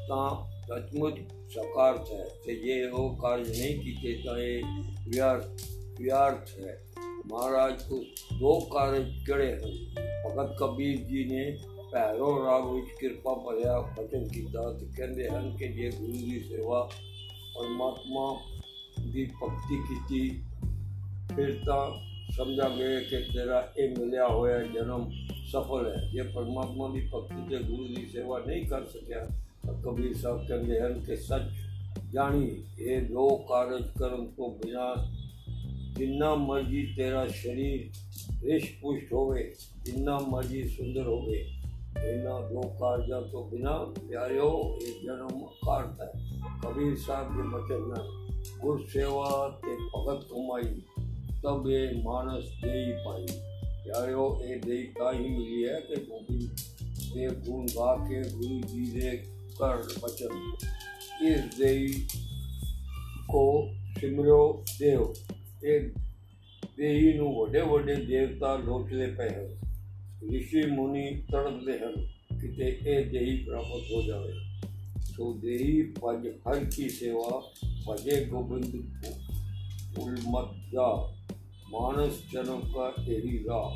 ਤਾਂ ਸੱਚਮੁੱਚ ਸਕਾਰਥ ਹੈ ਤੇ ਜੇ ਉਹ ਕਾਰਜ ਨਹੀਂ ਕੀਤੇ ਤਾਂ ਇਹ ਵਿਅਰਥ ਵਿਅਰਥ ਹੈ ਮਹਾਰਾਜ ਉਸ ਦੋ ਕਾਰਜ ਕਿਹੜੇ ਹਨ ਭਗਤ ਕਬੀਰ ਜੀ ਨੇ ਭੈਰੋ ਰਾਗ ਵਿੱਚ ਕਿਰਪਾ ਭਰਿਆ ਬਚਨ ਕੀਤਾ ਤੇ ਕਹਿੰਦੇ ਹਨ ਕਿ ਜੇ ਗੁਰੂ ਦੀ ਸੇਵਾ ਪਰਮਾਤਮਾ ਦੀ ਭਗਤੀ ਕੀਤੀ ਫਿਰ ਤਾਂ ਸਮਝਾਂਗੇ ਕਿ ਤੇਰਾ ਇਹ ਮਿਲਿਆ ਹੋਇਆ ਜਨਮ ਸਫਲ ਹੈ ਜੇ ਪਰਮਾਤਮਾ ਦੀ ਭਗਤੀ ਤੇ ਗੁਰੂ ਦੀ ਸੇਵਾ ਨਹੀਂ ਕਰ ਸਕਿਆ ਤਾਂ ਕਬੀਰ ਸਾਹਿਬ ਕਹਿੰਦੇ ਹਨ ਕਿ ਸੱਚ ਜਾਣੀ ਇਹ ਦੋ ਕਾਰਜ ਕਰਨ ਤੋਂ ਬਿਨਾਂ ਜਿੰਨਾ ਮਰਜੀ ਤੇਰਾ ਸਰੀਰ ਰਿਸ਼ ਪੁਸ਼ਟ ਹੋਵੇ ਜਿੰਨਾ ਮਰਜੀ ਸੁੰਦਰ हेला दो कारजा तो बिना प्यारो एक जन्म काटता है कबीर साहब के वचन में गुर सेवा ते भगत कमाई तब ये मानस दे पाई प्यारो ये दे ही मिली है कि गोविंद के गुण गा के गुरु जी दे कर वचन इस दे को सिमरो देव एक देही नु वडे वडे देवता लोचले पे है ਰਿਸ਼ੀ ਮੁਨੀ ਤੜਪਦੇ ਹਨ, ਕਿਤੇ ਇਹ ਦੇਹੀ ਪ੍ਰਾਪਤ ਹੋ ਜਾਵੇ। ਸੋ ਦੇਹੀ ਭਜ ਹਰ ਕੀ ਸੇਵਾ, ਭਜੇ ਗੋਬਿੰਦ ਉਲਮਤ ਜਾ। ਮਾਨਸ ਜਨਮ ਕਾ ਇਹੀ ਰਾਹ,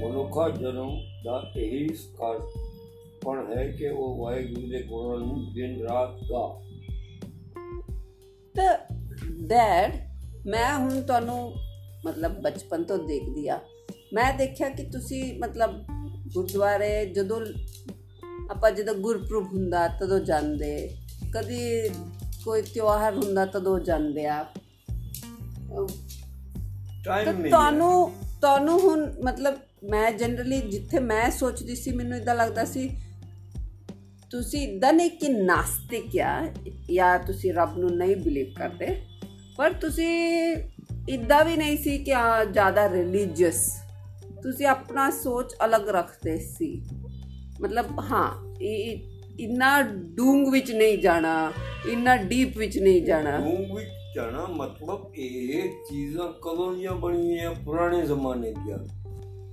ਮਨੁੱਖਾ ਜਨਮ ਦਾ ਇਹੀ ਸਕਾਰ ਪਣ ਹੈ ਕਿ ਉਹ ਵਾਹਿਗੁਰੂ ਦੇ ਗੁਣਾਂ ਨੂੰ ਦਿਨ ਰਾਤ ਗਾ। ਤਾਂ ਡੈਡ, ਮੈਂ ਹੁਣ ਤੁਹਾਨੂੰ ਮਤਲਬ ਬਚਪਨ ਤੋਂ ਦੇਖਦੀ ਆ। ਮੈਂ ਦੇਖਿਆ ਕਿ ਤੁਸੀਂ ਮਤਲਬ ਗੁਰਦੁਆਰੇ ਜਦੋਂ ਆਪਾਂ ਜਦੋਂ ਗੁਰਪੁਰਬ ਹੁੰਦਾ ਤਦੋਂ ਜਾਂਦੇ ਕਦੀ ਕੋਈ ਤਿਉਹਾਰ ਹੁੰਦਾ ਤਦੋਂ ਜਾਂਦੇ ਆ। ਟਾਈਮ ਨਹੀਂ ਤੁਹਾਨੂੰ ਤੁਹਾਨੂੰ ਹੁਣ ਮਤਲਬ ਮੈਂ ਜਨਰਲੀ ਜਿੱਥੇ ਮੈਂ ਸੋਚਦੀ ਸੀ ਮੈਨੂੰ ਇਦਾਂ ਲੱਗਦਾ ਸੀ ਤੁਸੀਂ ਇਦਾਂ ਨਹੀਂ ਕਿ ਨਾਸਤਿਕ ਆ ਜਾਂ ਤੁਸੀਂ ਰੱਬ ਨੂੰ ਨਹੀਂ ਬਿਲੀਵ ਕਰਦੇ ਪਰ ਤੁਸੀਂ ਇਦਾਂ ਵੀ ਨਹੀਂ ਸੀ ਕਿ ਆ ਜ਼ਿਆਦਾ ਰਿਲੀਜੀਅਸ ਤੁਸੀਂ ਆਪਣਾ ਸੋਚ ਅਲੱਗ ਰੱਖਦੇ ਸੀ ਮਤਲਬ ਹਾਂ ਇਹ ਇੰਨਾ ਡੂੰਗ ਵਿੱਚ ਨਹੀਂ ਜਾਣਾ ਇੰਨਾ ਡੀਪ ਵਿੱਚ ਨਹੀਂ ਜਾਣਾ ਰੂਮ ਵਿੱਚ ਜਾਣਾ ਮਤਲਬ ਇਹ ਚੀਜ਼ਾਂ ਕਦੋਂ ਦੀਆਂ ਬਣੀਆਂ ਪੁਰਾਣੇ ਜ਼ਮਾਨੇ ਦੀਆਂ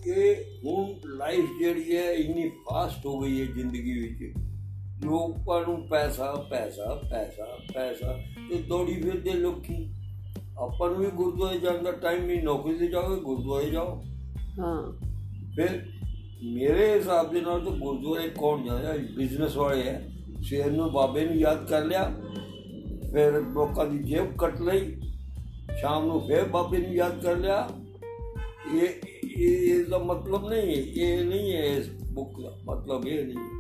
ਇਹ ਹੁਣ ਲਾਈਫ ਜਿਹੜੀ ਹੈ ਇੰਨੀ ਫਾਸਟ ਹੋ ਗਈ ਹੈ ਜ਼ਿੰਦਗੀ ਵਿੱਚ ਲੋਕਾਂ ਨੂੰ ਪੈਸਾ ਪੈਸਾ ਪੈਸਾ ਪੈਸਾ ਤੇ ਦੌੜੀ ਫਿਰਦੇ ਲੋਕੀ ਆਪਾਂ ਨੂੰ ਵੀ ਗੁਰਦੁਆਰੇ ਜਾਣ ਦਾ ਟਾਈਮ ਨਹੀਂ ਨੌਕਰੀ ਤੇ ਜਾਓਗੇ ਗੁਰਦੁਆਰੇ ਜਾਓ ਹਾਂ ਫਿਰ ਮੇਰੇ ਹਿਸਾਬ ਦੇ ਨਾਲ ਤਾਂ ਗੁਰਦੁਆਰੇ ਕੌਣ ਜਾਂਦਾ ਬਿਜ਼ਨਸ ਵਾਲੇ ਹੈ ਸਵੇਰ ਨੂੰ ਬਾਬੇ ਨੂੰ ਯਾਦ ਕਰ ਲਿਆ ਫਿਰ ਲੋਕਾਂ ਦੀ ਜੇਬ ਕੱਟ ਲਈ ਸ਼ਾਮ ਨੂੰ ਫਿਰ ਬਾਬੇ ਨੂੰ ਯਾਦ ਕਰ ਲਿਆ ਇਹ ਇਹ ਇਸ ਦਾ ਮਤਲਬ ਨਹੀਂ ਹੈ ਇਹ ਨਹੀਂ ਹੈ ਇਸ ਬੁੱਕ ਦਾ ਮਤਲਬ ਇਹ ਨਹੀਂ ਹੈ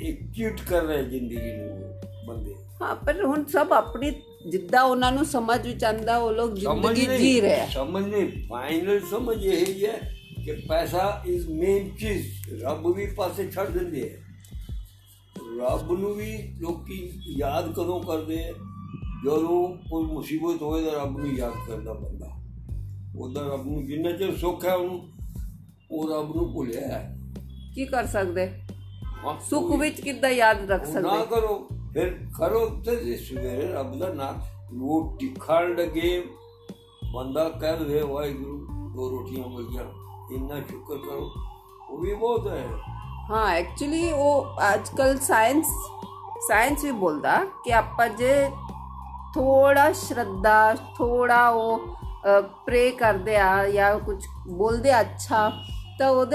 ਇਹ ਚੀਟ ਕਰ ਰਹੇ ਜ਼ਿੰਦਗੀ ਨੂੰ ਬੰਦੇ ਹਾਂ ਪਰ ਹੁਣ ਸਭ ਆਪਣੀ ਜਿੱਦਾਂ ਉਹਨਾਂ ਨੂੰ ਸਮਝ ਵਿੱਚ ਆਂਦਾ ਉਹ ਲੋਕ ਜ਼ਿੰਦਗੀ ਜੀ ਰਹੇ ਆ। ਸਮਝ ਨਹੀਂ ਫਾਈਨਲ ਸਮਝ ਇਹ ਹੀ ਹੈ ਕਿ ਪੈਸਾ ਇਜ਼ ਮੇਨ ਚੀਜ਼ ਰੱਬ ਵੀ ਪਾਸੇ ਛੱਡ ਦਿੰਦੇ ਹੈ ਰੱਬ ਨੂੰ ਵੀ ਲੋਕੀ ਯਾਦ ਕਦੋਂ ਕਰਦੇ ਹੈ ਜਦੋਂ ਕੋਈ ਮੁਸੀਬਤ ਹੋਵੇ ਤਾਂ ਰੱਬ ਨੂੰ ਯਾਦ ਕਰਦਾ ਬੰਦਾ। ਉਹਦਾ ਰੱਬ ਨੂੰ ਜਿੰਨਾ ਚਿਰ ਸੁੱਖ ਹੈ ਉਹਨੂੰ ਉਹ ਰੱਬ ਨੂੰ ਭੁੱਲਿਆ ਕੀ ਕਰ ਸਕਦੇ? ਸੁੱਖ ਵਿੱਚ ਕਿੱਦਾਂ ਯਾਦ ਰੱਖ ਉਹ ਨਾ ਸਕਦੇ? ਕਰੋ। फिर करो तो सवेरे रब ना वो टिखंड गेम बंदा कह दे, वाहिगुरु, दो रोटियाँ मिल गया इतना शुक्र करो। वो भी बहुत है। हाँ एक्चुअली वो आजकल साइंस साइंस भी बोलता कि आप जे थोड़ा श्रद्धा, थोड़ा वो प्रे कर दिया या कुछ बोल दे अच्छा तो वो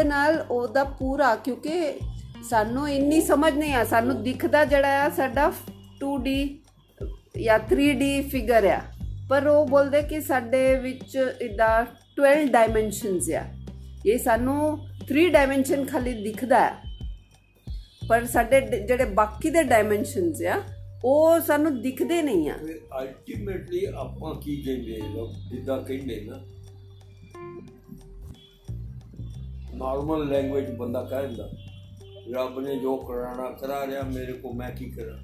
पूरा, क्योंकि ਨਾਲ ਉਹਦਾ ਪੂਰਾ ਕਿਉਂਕਿ ਸਾਨੂੰ ਇੰਨੀ ਸਮਝ ਨਹੀਂ ਆ, ਸਾਨੂੰ ਦਿਖਦਾ ਜਿਹੜਾ ਆ ਸਾਡਾ 2D ਜਾਂ 3D ਫਿਗਰ ਆ। ਪਰ ਉਹ ਬੋਲਦੇ ਕਿ ਸਾਡੇ ਵਿੱਚ ਇਦਾਂ 12 ਡਾਈਮੈਂਸ਼ਨਸ ਆ। ਇਹ ਸਾਨੂੰ 3 ਡਾਈਮੈਂਸ਼ਨ ਖਾਲੀ ਦਿਖਦਾ ਹੈ ਪਰ ਸਾਡੇ ਡ- ਜਿਹੜੇ ਬਾਕੀ ਦੇ ਡਾਈਮੈਂਸ਼ਨਸ ਆ, ਉਹ ਸਾਨੂੰ ਦਿਖਦੇ ਨਹੀਂ ਆ। ਫਿਰ ਅਲਟੀਮੇਟਲੀ ਆਪਾਂ ਕੀ ਕਹਿੰਦੇ ਲੋਕ? ਜਿੱਦਾਂ ਕਹਿੰਦੇ ਨਾ ਨਾਰਮਲ ਲੈਂਗੁਏਜ ਬੰਦਾ ਕਹਿੰਦਾ ਰੱਬ ਨੇ ਜੋ ਕਰਾਣਾ ਕਰਾ ਲਿਆ ਮੇਰੇ ਕੋ ਮੈਂ ਕੀ ਕਰਾਂ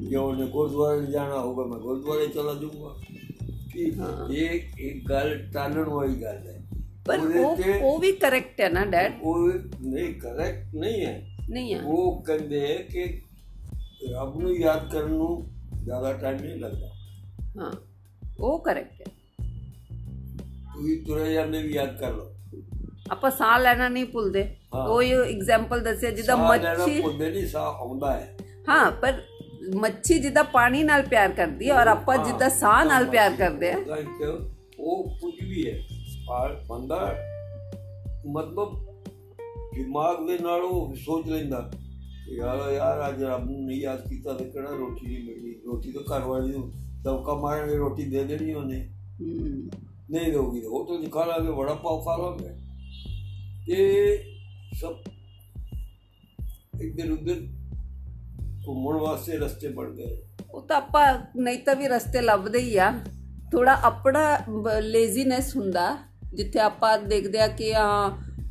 ਜੇ ਉਹਨੇ ਗੁਰਦੁਆਰੇ ਜਾਣਾ ਹੋਗਾ ਮੈਂ ਗੁਰਦੁਆਰੇ ਚਲਾ ਜਾਊਂਗਾ ਠੀਕ ਇਹ ਇੱਕ ਗੱਲ ਟਾਲਣ ਵਾਲੀ ਗੱਲ ਹੈ ਪਰ ਉਹਦੇ ਉਹ ਤੇ ਉਹ ਵੀ ਕਰੈਕਟ ਹੈ ਨਾ ਡੈਡ ਉਹ ਨਹੀਂ ਕਰੈਕਟ ਨਹੀਂ ਹੈ ਨਹੀਂ ਆ ਉਹ ਕਹਿੰਦੇ ਕਿ ਰੱਬ ਨੂੰ ਯਾਦ ਕਰਨ ਨੂੰ ਜ਼ਿਆਦਾ ਟਾਈਮ ਨਹੀਂ ਲੱਗਦਾ ਹਾਂ ਉਹ ਕਰੈਕਟ ਹੈ ਤੁਸੀਂ ਤੁਰੇ ਜਾਂਦੇ ਵੀ ਯਾਦ ਕਰ ਲਓ ਆਪਾਂ ਸਾਹ ਲੈਣਾ ਨਹੀਂ ਭੁੱਲਦੇ ਉਹ ਐਗਜ਼ਾਮਪਲ ਦੱਸਿਆ ਜਿੱਦਾਂ ਮੱਛੀ ਭੁੱਲਦੇ ਨਹੀਂ ਸਾਹ ਆਉਂਦਾ ਹੈ। ਹਾਂ ਪਰ ਮੱਛੀ ਜਿੱਦਾਂ ਪਾਣੀ ਨਾਲ ਪਿਆਰ ਕਰਦੀ ਹੈ ਔਰ ਆਪਾਂ ਜਿੱਦਾਂ ਸਾਹ ਨਾਲ ਪਿਆਰ ਕਰਦੇ ਆ ਉਹ ਕੁਝ ਵੀ ਹੈ ਪਰ ਬੰਦਾ ਮਤਲਬ ਦਿਮਾਗ ਦੇ ਨਾਲ ਉਹ ਸੋਚ ਲੈਂਦਾ ਯਾਰ ਯਾਰ ਅੱਜ ਰੱਬ ਨੂੰ ਨਹੀਂ ਯਾਦ ਕੀਤਾ ਤੇ ਕਿਹੜਾ ਰੋਟੀ ਨਹੀਂ ਮਿਲਣੀ। ਰੋਟੀ ਤਾਂ ਘਰ ਵਾਲੀ ਨੂੰ ਦਵਕਾ ਮਾਰਾਂਗੇ ਰੋਟੀ ਦੇ ਦੇਣੀ ਉਹਨੇ। ਨਹੀਂ ਦੋਗੀ ਤਾਂ ਹੋਟਲ 'ਚ ਖਾ ਲਾਂਗੇ ਵੜਾ ਪਾਓ ਖਾ ਲਾਂਗੇ। ਇਹ ਸਭ ਇੱਧਰ ਉੱਧਰ ਘੁੰਮਣ ਵਾਸਤੇ ਰਸਤੇ ਬਣ ਗਏ ਉਹ ਤਾਂ ਆਪਾਂ ਨਹੀਂ ਤਾਂ ਵੀ ਰਸਤੇ ਲੱਭਦੇ ਹੀ ਆ ਥੋੜਾ ਆਪਣਾ ਲੇਜ਼ੀਨੈਸ ਹੁੰਦਾ ਜਿੱਥੇ ਆਪਾਂ ਦੇਖਦੇ ਆ ਕਿ ਹਾਂ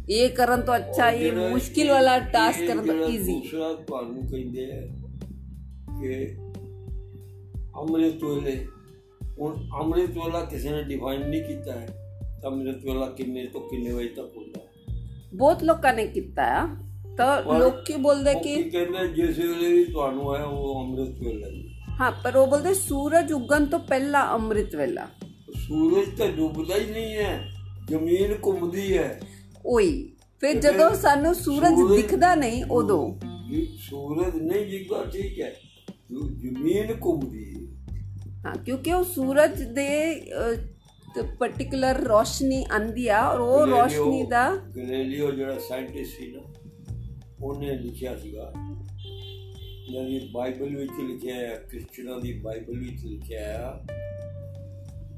ਇਹ ਕਰਨ ਤੋਂ ਅੱਛਾ ਇਹ ਜਿਹੜਾ ਮੁਸ਼ਕਿਲ ਵਾਲਾ ਇਹ- ਟਾਸਕ ਇਹ ਕਰਨ ਤੋਂ ਜਿਹੜਾ ਈਜ਼ੀ ਦੂਸਰਾ ਤੁਹਾਨੂੰ ਕਹਿੰਦੇ ਆ ਕਿ ਅੰਮ੍ਰਿਤ ਵੇਲੇ ਹੁਣ ਅੰਮ੍ਰਿਤ ਵੇਲਾ ਕਿਸੇ ਨੇ ਡਿਫਾਈਨ ਨਹੀਂ ਕੀਤਾ ਹੈ ਤਾਂ ਅੰਮ੍ਰਿਤ ਵੇਲਾ ਕਿੰਨੇ ਤੋਂ ਕਿੰਨੇ ਵਜੇ ਤੱਕ ਹੁੰਦਾ ਹੈ ਬਹੁਤ ਲੋਕਾਂ ਨੇ ਕੀਤਾ ਆ ਤਾਂ ਪਰ ਲੋਕੀ ਬੋਲਦੇ ਉਹ ਕਿ ਕੀ ਕਹਿੰਦੇ ਜਿਸ ਵੇਲੇ ਵੀ ਤੁਹਾਨੂੰ ਹੈ ਉਹ ਅੰਮ੍ਰਿਤ ਵੇਲਾ ਹੀ ਹਾਂ ਪਰ ਉਹ ਬੋਲਦੇ ਸੂਰਜ ਉਗਣ ਤੋਂ ਪਹਿਲਾਂ ਅੰਮ੍ਰਿਤ ਵੇਲਾ ਸੂਰਜ ਤਾਂ ਡੁੱਬਦਾ ਹੀ ਨਹੀਂ ਹੈ ਜ਼ਮੀਨ ਘੁੰਮਦੀ ਹੈ ਉਹੀ ਫਿਰ ਜਦੋਂ ਸਾਨੂੰ ਸੂਰਜ ਸੂਰਜ- ਦਿਖਦਾ ਨਹੀਂ ਉਦੋਂ ਜੀ, ਸੂਰਜ ਨਹੀਂ ਦਿਖਦਾ ਠੀਕ ਹੈ ਜੋ ਜ਼ਮੀਨ ਘੁੰਮਦੀ ਹੈ ਹਾਂ ਕਿਉਂਕਿ ਉਹ ਸੂਰਜ ਦੇ ਪਾਰਟਿਕੂਲਰ ਰੋਸ਼ਨੀ ਆਂਦੀ ਆ ਔਰ ਉਹ ਗੈਲੀਲੀਓ- ਰੋਸ਼ਨੀ ਦਾ ਗੈਲੀਲੀਓ ਜਿਹੜਾ ਸਾਇੰਟਿਸਟ ਸੀ ਨਾ ਉਹਨੇ ਲਿਖਿਆ ਸੀਗਾ ਜਿਹੜੀ ਬਾਈਬਲ ਵਿੱਚ ਲਿਖਿਆ ਹੈ ਕ੍ਰਿਸਚੀਅਨਾਂ ਦੀ ਬਾਈਬਲ ਵਿੱਚ ਲਿਖਿਆ ਹੈ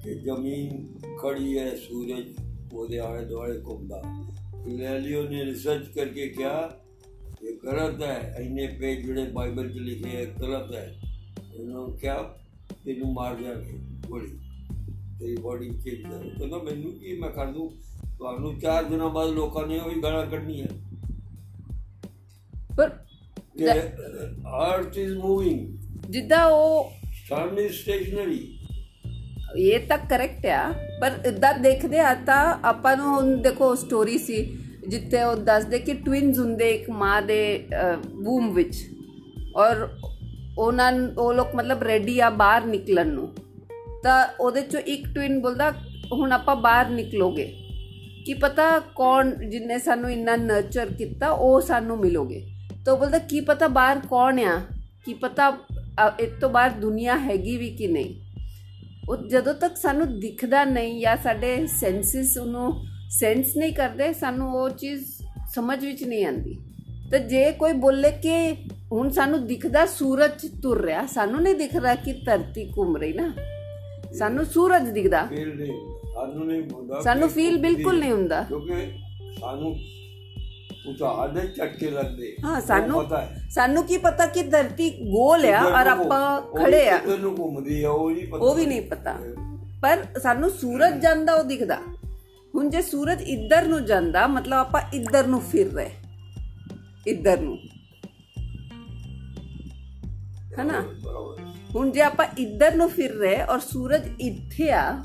ਕਿ ਜ਼ਮੀਨ ਖੜੀ ਹੈ ਸੂਰਜ ਉਹਦੇ ਆਲੇ ਦੁਆਲੇ ਘੁੰਮਦਾ ਗੈਲੀਲੀਓ ਨੇ ਰਿਸਰਚ ਕਰਕੇ ਕਿਹਾ ਇਹ ਗਲਤ ਹੈ ਇੰਨੇ ਪੇਜ ਜਿਹੜੇ ਬਾਈਬਲ 'ਚ ਲਿਖੇ ਹੈ ਗਲਤ ਹੈ ਇਹਨੂੰ ਕਿਹਾ ਇਹਨੂੰ ਮਾਰ ਜਾਣਗੇ ਗੋਲੀ ਤੇਰੀ ਬੋਡੀ ਚੇਂਜ ਕਰ ਕਹਿੰਦਾ ਮੈਨੂੰ ਕੀ ਮੈਂ ਕਰ ਦੂੰ ਤੁਹਾਨੂੰ ਚਾਰ ਦਿਨਾਂ ਬਾਅਦ ਲੋਕਾਂ ਨੇ ਉਹ ਵੀ ਗਾਲਾਂ ਕੱਢਣੀਆਂ। ਪਰ ਅਰਥ ਇਜ਼ ਮੂਵਿੰਗ ਜਿੱਦਾਂ ਉਹ ਇਜ਼ ਸਟੇਸ਼ਨਰੀ ਇਹ ਤਾਂ ਕਰੈਕਟ ਆ ਪਰ ਇਦਾਂ ਦੇਖਦੇ ਆ ਤਾਂ ਆਪਾਂ ਨੂੰ ਹੁਣ ਦੇਖੋ ਸਟੋਰੀ ਸੀ ਜਿੱਥੇ ਉਹ ਦੱਸਦੇ ਕਿ ਟਵਿਨਸ ਹੁੰਦੇ ਇੱਕ ਮਾਂ ਦੇ ਬੂਮ ਵਿੱਚ। ਔਰ ਉਹਨਾਂ ਉਹ ਲੋਕ ਮਤਲਬ ਰੈਡੀ ਆ ਬਾਹਰ ਨਿਕਲਣ ਨੂੰ। ਤਾਂ ਉਹਦੇ ਚੋਂ ਇੱਕ ਟਵਿਨ ਬੋਲਦਾ ਹੁਣ ਆਪਾਂ ਬਾਹਰ ਨਿਕਲੋਗੇ। ਕੀ ਪਤਾ ਕੌਣ ਜਿਨੇ ਸਾਨੂੰ ਇੰਨਾ ਨਰਚਰ ਕੀਤਾ ਉਹ ਸਾਨੂੰ ਮਿਲੋਗੇ। ਤਾਂ ਉਹ ਬੋਲਦਾ ਕੀ ਪਤਾ ਬਾਹਰ ਕੌਣ ਆ? ਕੀ ਪਤਾ ਅ, ਇਹ ਤੋਂ ਬਾਹਰ ਦੁਨੀਆ ਹੈਗੀ ਵੀ ਕਿ ਨਹੀਂ? ਉਹ ਜਦੋਂ ਤੱਕ ਸਾਨੂੰ ਦਿਖਦਾ ਨਹੀਂ ਜਾਂ ਸਾਡੇ ਸੈਂਸਿਸ ਉਹਨੂੰ ਸੈਂਸ ਨਹੀਂ ਕਰਦੇ ਸਾਨੂੰ ਉਹ ਚੀਜ਼ ਸਮਝ ਵਿੱਚ ਨਹੀਂ ਆਉਂਦੀ। ਤੇ ਜੇ ਕੋਈ ਬੋਲੇ ਕਿ ਹੁਣ ਸਾਨੂੰ ਦਿਖਦਾ ਸੂਰਜ ਤੁਰ ਰਿਹਾ ਸਾਨੂੰ ਨਹੀਂ ਦਿਖ ਰਿਹਾ ਕਿ ਧਰਤੀ ਘੁੰਮ ਰਹੀ ਨਾ ਸਾਨੂੰ ਸੂਰਜ ਦਿਖਦਾ। ਫੀਲ ਨਹੀਂ ਸਾਨੂੰ ਨਹੀਂ ਹੁੰਦਾ ਸਾਨੂੰ feel ਬਿਲਕੁਲ ਨਹੀਂ ਹੁੰਦਾ। ਕਿਉਂਕਿ ਸਾਨੂੰ ਉਤਾਰ ਦੇ ਝਟਕੇ ਲੱਗਦੇ। ਹਾਂ ਸਾਨੂੰ ਪਤਾ ਹੈ। ਸਾਨੂੰ ਕੀ ਪਤਾ ਕਿ ਧਰਤੀ ਗੋਲ ਆ ਔਰ ਆਪਾਂ ਖੜੇ ਆ। ਕਿੱਧਰ ਨੂੰ ਘੁੰਮਦੀ ਆ ਉਹ ਨਹੀਂ ਪਤਾ। ਉਹ ਵੀ ਨਹੀਂ ਪਤਾ। ਪਰ ਸਾਨੂੰ ਸੂਰਜ ਜਾਂਦਾ ਉਹ ਦਿਖਦਾ। ਹੁਣ ਜੇ ਸੂਰਜ ਇੱਧਰ ਨੂੰ ਜਾਂਦਾ ਮਤਲਬ ਆਪਾਂ ਇੱਧਰ ਨੂੰ ਫਿਰ ਰਹੇ। ਇੱਧਰ ਨੂੰ। ਹੈਨਾ? ਬਰਾਬਰ। ਹੁਣ ਜੇ ਆਪਾਂ ਇੱਧਰ ਨੂੰ ਫਿਰ ਰਹੇ ਔਰ ਸੂਰਜ ਇੱਥੇ ਆ,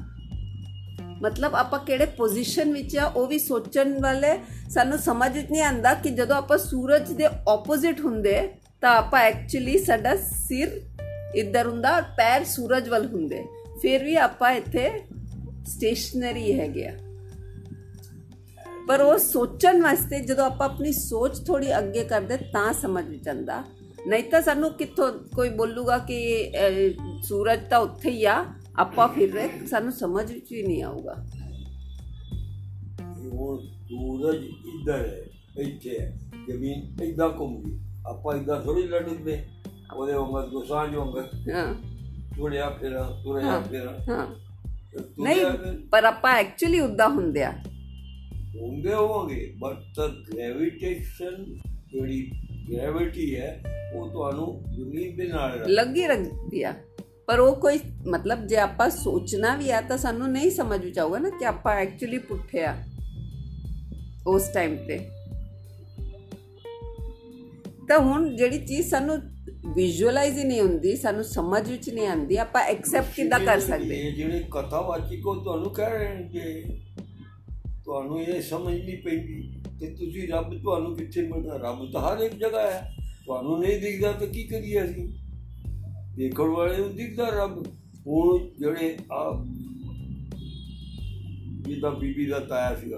ਮਤਲਬ ਆਪਾਂ ਕਿਹੜੇ ਪੋਜੀਸ਼ਨ ਵਿੱਚ ਆ, ਉਹ ਵੀ ਸੋਚਣ ਵਾਲੇ ਸਾਨੂੰ ਸਮਝ ਵਿੱਚ ਨਹੀਂ ਆਂਦਾ ਕਿ ਜਦੋਂ ਆਪਾਂ ਸੂਰਜ ਦੇ ਆਪੋਜ਼ਿਟ ਹੁੰਦੇ, ਤਾਂ ਆਪਾਂ ਐਕਚੁਅਲੀ ਸਾਡਾ ਸਿਰ ਇੱਧਰ ਹੁੰਦਾ ਔਰ ਪੈਰ ਸੂਰਜ ਵੱਲ ਹੁੰਦੇ। ਫਿਰ ਵੀ ਆਪਾਂ ਇੱਥੇ ਸਟੇਸ਼ਨਰੀ ਹੈਗੇ ਆ। ਪਰ ਉਹ ਸੋਚਣ ਵਾਸਤੇ ਜਦੋਂ ਆਪਾਂ ਆਪਣੀ ਸੋਚ ਥੋੜੀ ਅੱਗੇ ਕਰਦੇ ਤਾਂ ਸਮਝ ਵਿੱਚ ਆਂਦਾ ਨਹੀਂ ਤਾਂ ਸਾਨੂੰ ਕਿੱਥੋਂ ਕੋਈ ਬੋਲੂਗਾ ਕਿ ਅਹ, ਸੂਰਜ ਤਾਂ ਉੱਥੇ ਹੀ ਆ ਆਪਾਂ ਫਿਰ ਰਹੇ ਸਾਨੂੰ ਸਮਝ ਵਿੱਚ ਵੀ ਨਹੀਂ ਆਊਗਾ ਉਹ ਸੂਰਜ ਇੱਧਰ ਹੈ ਇੱਥੇ ਹੈ ਜ਼ਮੀਨ ਇੱਦਾਂ ਘੁੰਮਦੀ ਆਪਾਂ ਇੱਦਾਂ ਥੋੜੀ ਲੜਦੇ ਉਹਦੇ ਵਾਂਗ ਦੁਸਾਂਝ ਵਾਂਗ ਹਾਂ ਤੁਰਿਆ ਫੇਰਾ ਤੁਰਿਆ ਹਾਂ। ਫੇਰਾ ਹਾਂ ਤੇ ਨਹੀਂ ਤੁਰਿਆ ਫਿਰ ਪਰ ਆਪਾਂ ਐਕਚੁਅਲੀ ਉਦਾਂ ਹੁੰਦੇ ਆ ਹੁੰਦੇ ਹੋਵਾਂਗੇ ਬਟ ਗ੍ਰੈਵਿਟੇਸ਼ਨ ਜਿਹੜੀ ਗ੍ਰੈਵਿਟੀ ਹੈ ਉਹ ਤੁਹਾਨੂੰ ਜ਼ਮੀਨ ਦੇ ਨਾਲ ਰੱਖ- ਲੱਗੀ ਰੱਖਦੀ ਆ ਪਰ ਉਹ ਕੋਈ ਮਤਲਬ ਜੇ ਆਪਾਂ ਸੋਚਣਾ ਵੀ ਆ ਤਾਂ ਸਾਨੂੰ ਨਹੀਂ ਸਮਝ ਵਿੱਚ ਆਊਗਾ ਨਾ ਕਿ ਆਪਾਂ ਐਕਚੁਅਲੀ ਪੁੱਠੇ ਆ ਉਸ ਟਾਈਮ ਤੇ ਤਾਂ ਹੁਣ ਜਿਹੜੀ ਚੀਜ਼ ਸਾਨੂੰ ਵਿਜ਼ੂਅਲਾਈਜ਼ ਹੀ ਨਹੀਂ ਹੁੰਦੀ ਸਾਨੂੰ ਸਮਝ ਵਿੱਚ ਨਹੀਂ ਆਉਂਦੀ ਆਪਾਂ ਐਕਸੈਪਟ ਕਿੱਦਾਂ ਕਰ ਸਕਦੇ ਇਹ ਜਿਹੜੇ ਕਥਾਵਾਚੀ ਕੋ ਤੁਹਾਨੂੰ ਕਹਿ ਰਹੇ ਨੇ ਕਿ ਤੁਹਾਨੂੰ ਇਹ ਸਮਝ ਨਹੀਂ ਪੈਂਦੀ ਤੇ ਤੁਸੀਂ ਰੱਬ ਤੁਹਾਨੂੰ ਕਿੱਥੇ ਮਿਲਦਾ? ਰੱਬ ਤਾਂ ਹਰ ਇੱਕ ਜਗ੍ਹਾ ਹੈ। ਤੁਹਾਨੂੰ ਨਹੀਂ ਦਿਖਦਾ ਤਾਂ ਕੀ ਕਰੀਏ ਅਸੀਂ? ਦੇਖਣ ਵਾਲੇ ਨੂੰ ਦਿਖਦਾ ਰੱਬ। ਹੁਣ ਜਿਹੜੇ ਆ ਜਿੱਦਾਂ ਬੀਬੀ ਦਾ ਤਾਇਆ ਸੀਗਾ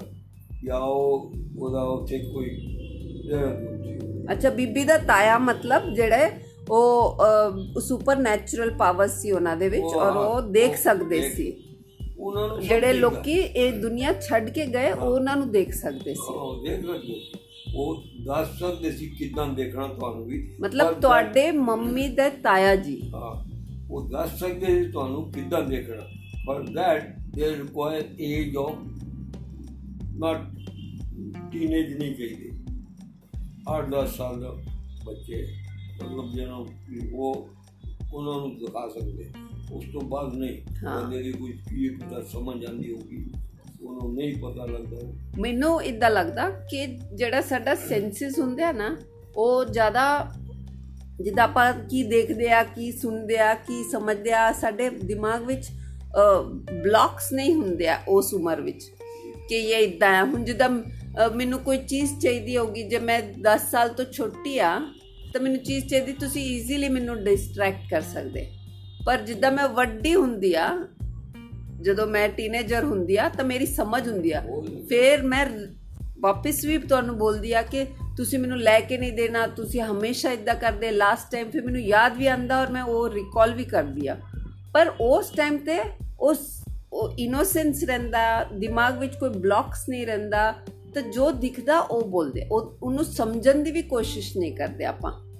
ਜਾਂ ਉਹ ਉਹਦਾ ਉੱਥੇ ਕੋਈ ਅੱਛਾ ਬੀਬੀ ਦਾ ਤਾਇਆ ਮਤਲਬ ਜਿਹੜੇ ਉਹ ਸੁਪਰ ਨੈਚੁਰਲ ਪਾਵਰ ਸੀ ਉਹਨਾਂ ਦੇ ਵਿੱਚ ਔਰ ਉਹ ਦੇਖ ਸਕਦੇ ਸੀ। ਉਹਨਾਂ ਨੂੰ ਜਿਹੜੇ। ਲੋਕੀ ਇਹ ਦੁਨੀਆ ਛੱਡ ਕੇ ਗਏ ਉਹਨਾਂ ਨੂੰ ਦੇਖ ਸਕਦੇ ਸੀ। ਉਹ ਦੇਖ ਸਕਦੇ। ਉਹ ਦੱਸ ਸਕਦੇ ਸੀ ਕਿਦਾਂ ਦੇਖਣਾ ਤੁਹਾਨੂੰ ਵੀ। ਮਤਲਬ ਤੁਹਾਡੇ ਮੰਮੀ ਦੇ ਤਾਇਆ ਜੀ। ਹਾਂ ਉਹ ਦੱਸ ਸਕਦੇ ਸੀ ਤੁਹਾਨੂੰ ਕਿਦਾਂ ਦੇਖਣਾ। ਪਰ that they require age of not teenage ਨਹੀਂ ਚਾਹੀਦੇ 8-10 ਸਾਲ ਦਾ ਬੱਚੇ ਮਤਲਬ ਜਿਹਨਾਂ ਉਹ ਉਹਨਾਂ ਨੂੰ ਦਿਖਾ ਸਕਦੇ। ਉਸ ਤੋਂ ਬਾਅਦ ਨਹੀਂ। ਹਾਂ। ਬੰਦੇ ਦੀ ਕੋਈ ਕੀ ਪਤਾ ਸਮਝ ਆਉਂਦੀ ਹੋਊਗੀ। ਉਹਨੂੰ ਨਹੀਂ ਪਤਾ ਲੱਗਦਾ। ਮੈਨੂੰ ਇਦਾਂ ਲੱਗਦਾ ਕਿ ਜਿਹੜਾ ਸਾਡਾ ਸੈਂਸਿਸ ਹੁੰਦੇ ਆ ਨਾ ਉਹ ਜ਼ਿਆਦਾ ਜਿੱਦਾਂ ਆਪਾਂ ਕੀ ਦੇਖਦੇ ਆ ਕੀ ਸੁਣਦੇ ਆ ਕੀ ਸਮਝਦੇ ਆ ਸਾਡੇ ਦਿਮਾਗ ਵਿੱਚ ਬਲੌਕਸ ਨਹੀਂ ਹੁੰਦੇ ਆ ਉਸ ਉਮਰ ਵਿੱਚ। ਕਿ ਇਹ ਇਦਾਂ ਆ। ਹੁਣ ਜਿੱਦਾਂ ਮੈਨੂੰ ਕੋਈ ਚੀਜ਼ ਚਾਹੀਦੀ ਹੋਗੀ ਜੇ ਮੈਂ 10 ਸਾਲ ਤੋਂ ਛੋਟੀ ਆ ਤਾਂ ਮੈਨੂੰ ਚੀਜ਼ ਚਾਹੀਦੀ ਤੁਸੀਂ ਈਜ਼ੀਲੀ ਮੈਨੂੰ ਡਿਸਟਰੈਕਟ ਕਰ ਸਕਦੇ। ਪਰ ਜਿੱਦਾਂ ਮੈਂ ਵੱਡੀ ਹੁੰਦੀ ਆ, ਜਦੋਂ ਮੈਂ ਟੀਨੇਜਰ ਹੁੰਦੀ ਆ, ਤਾਂ ਮੇਰੀ ਸਮਝ ਹੁੰਦੀ ਆ। ਫਿਰ ਮੈਂ ਵਾਪਸ ਵੀ ਤੁਹਾਨੂੰ ਬੋਲਦੀ ਆ ਕਿ ਤੁਸੀਂ ਮੈਨੂੰ ਲੈ ਕੇ ਨਹੀਂ ਦੇਣਾ, ਤੁਸੀਂ ਹਮੇਸ਼ਾ ਇਦਾਂ ਕਰਦੇ ਲਾਸਟ ਟਾਈਮ ਫਿਰ ਮੈਨੂੰ ਯਾਦ ਵੀ ਆਂਦਾ ਔਰ ਮੈਂ ਉਹ ਰਿਕਾਲ ਵੀ ਕਰਦੀ ਆ। ਪਰ ਉਸ ਟਾਈਮ ਤੇ ਉਸ, ਉਹ ਇਨੋਸੈਂਸ ਰਹਿੰਦਾ, ਦਿਮਾਗ ਵਿੱਚ ਕੋਈ ਬਲੌਕਸ ਨਹੀਂ ਰਹਿੰਦਾ, ਤਾਂ ਜੋ ਦਿਖਦਾ ਉਹ ਬੋਲਦੇ। ਉਹ, ਉਹਨੂੰ ਸਮਝਣ ਦੀ ਵੀ ਕੋਸ਼ਿਸ਼ ਨਹੀਂ ਕਰਦੇ ਆਪਾਂ।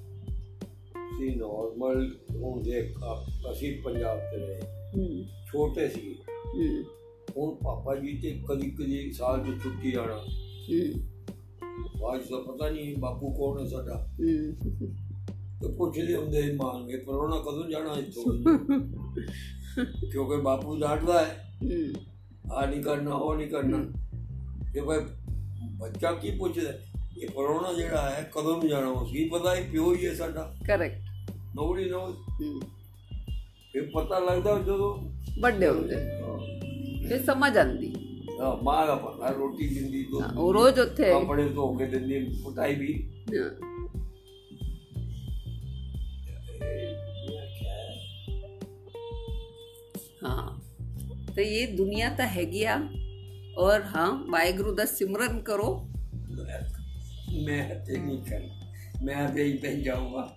ਸੀ ਨਾਰਮਲ ਹੁਣ ਦੇਖ ਆ- ਅਸੀਂ ਪੰਜਾਬ ਚ ਰਹੇ ਹੂੰ ਛੋਟੇ ਸੀ ਹੂੰ ਹੁਣ ਪਾਪਾ ਜੀ ਤੇ ਕਦੀ ਕਦੀ ਸਾਲ ਚ ਛੁੱਟੀ ਆਣਾ ਹੂੰ ਬਾਅਦ ਦਾ ਪਤਾ ਨਹੀਂ ਬਾਪੂ ਕੌਣ ਹੈ ਸਾਡਾ ਹੂੰ ਤੇ ਪੁੱਛਦੇ ਹੁੰਦੇ ਸੀ ਮਾਂ ਨੂੰ ਇਹ ਪਰੋਣਾ ਕਦੋਂ ਜਾਣਾ ਇੱਥੋਂ ਕਿਉਂਕਿ ਬਾਪੂ ਡਾਂਟਦਾ ਹੈ ਹੂੰ ਆ ਨਹੀਂ ਕਰਨਾ ਉਹ ਨਹੀਂ ਕਰਨਾ ਇਹ ਭਾਈ ਬੱਚਾ ਕੀ ਪੁੱਛਦਾ ਇਹ ਪਰੋਣਾ ਜਿਹੜਾ ਹੈ ਕਦੋਂ ਨੂੰ ਜਾਣਾ ਉਸ ਕੀ ਪਤਾ ਇਹ ਪਿਓ ਹੀ ਹੈ ਸਾਡਾ ਕਰੈਕਟ ਨੋਬਡੀ ਨੋ ਹੂੰ ਇਹ ਪਤਾ ਲੱਗਦਾ ਜਦੋਂ ਵੱਡੇ ਹੁੰਦੇ ਫਿਰ ਸਮਝ ਆਂਦੀ ਹਾਂ, ਮਾਂ ਦਾ ਪਤਾ ਰੋਟੀ ਦਿੰਦੀ ਤੋਂ ਉਹ ਰੋਜ਼ ਉੱਥੇ ਕੱਪੜੇ ਧੋ ਕੇ ਦਿੰਦੀ ਪੁਟਾਈ ਵੀ ਹਾਂ। ਹਾਂ ਤੇ ਇਹ ਦੁਨੀਆ ਤਾਂ ਹੈਗੀ ਆ ਔਰ ਹਾਂ ਵਾਹਿਗੁਰੂ ਦਾ ਸਿਮਰਨ ਕਰੋ ਮੈਂ ਤੇ ਨਹੀਂ ਕਰ ਮੈਂ ਤੇ ਹੀ ਪੈ ਜਾਊਂਗਾ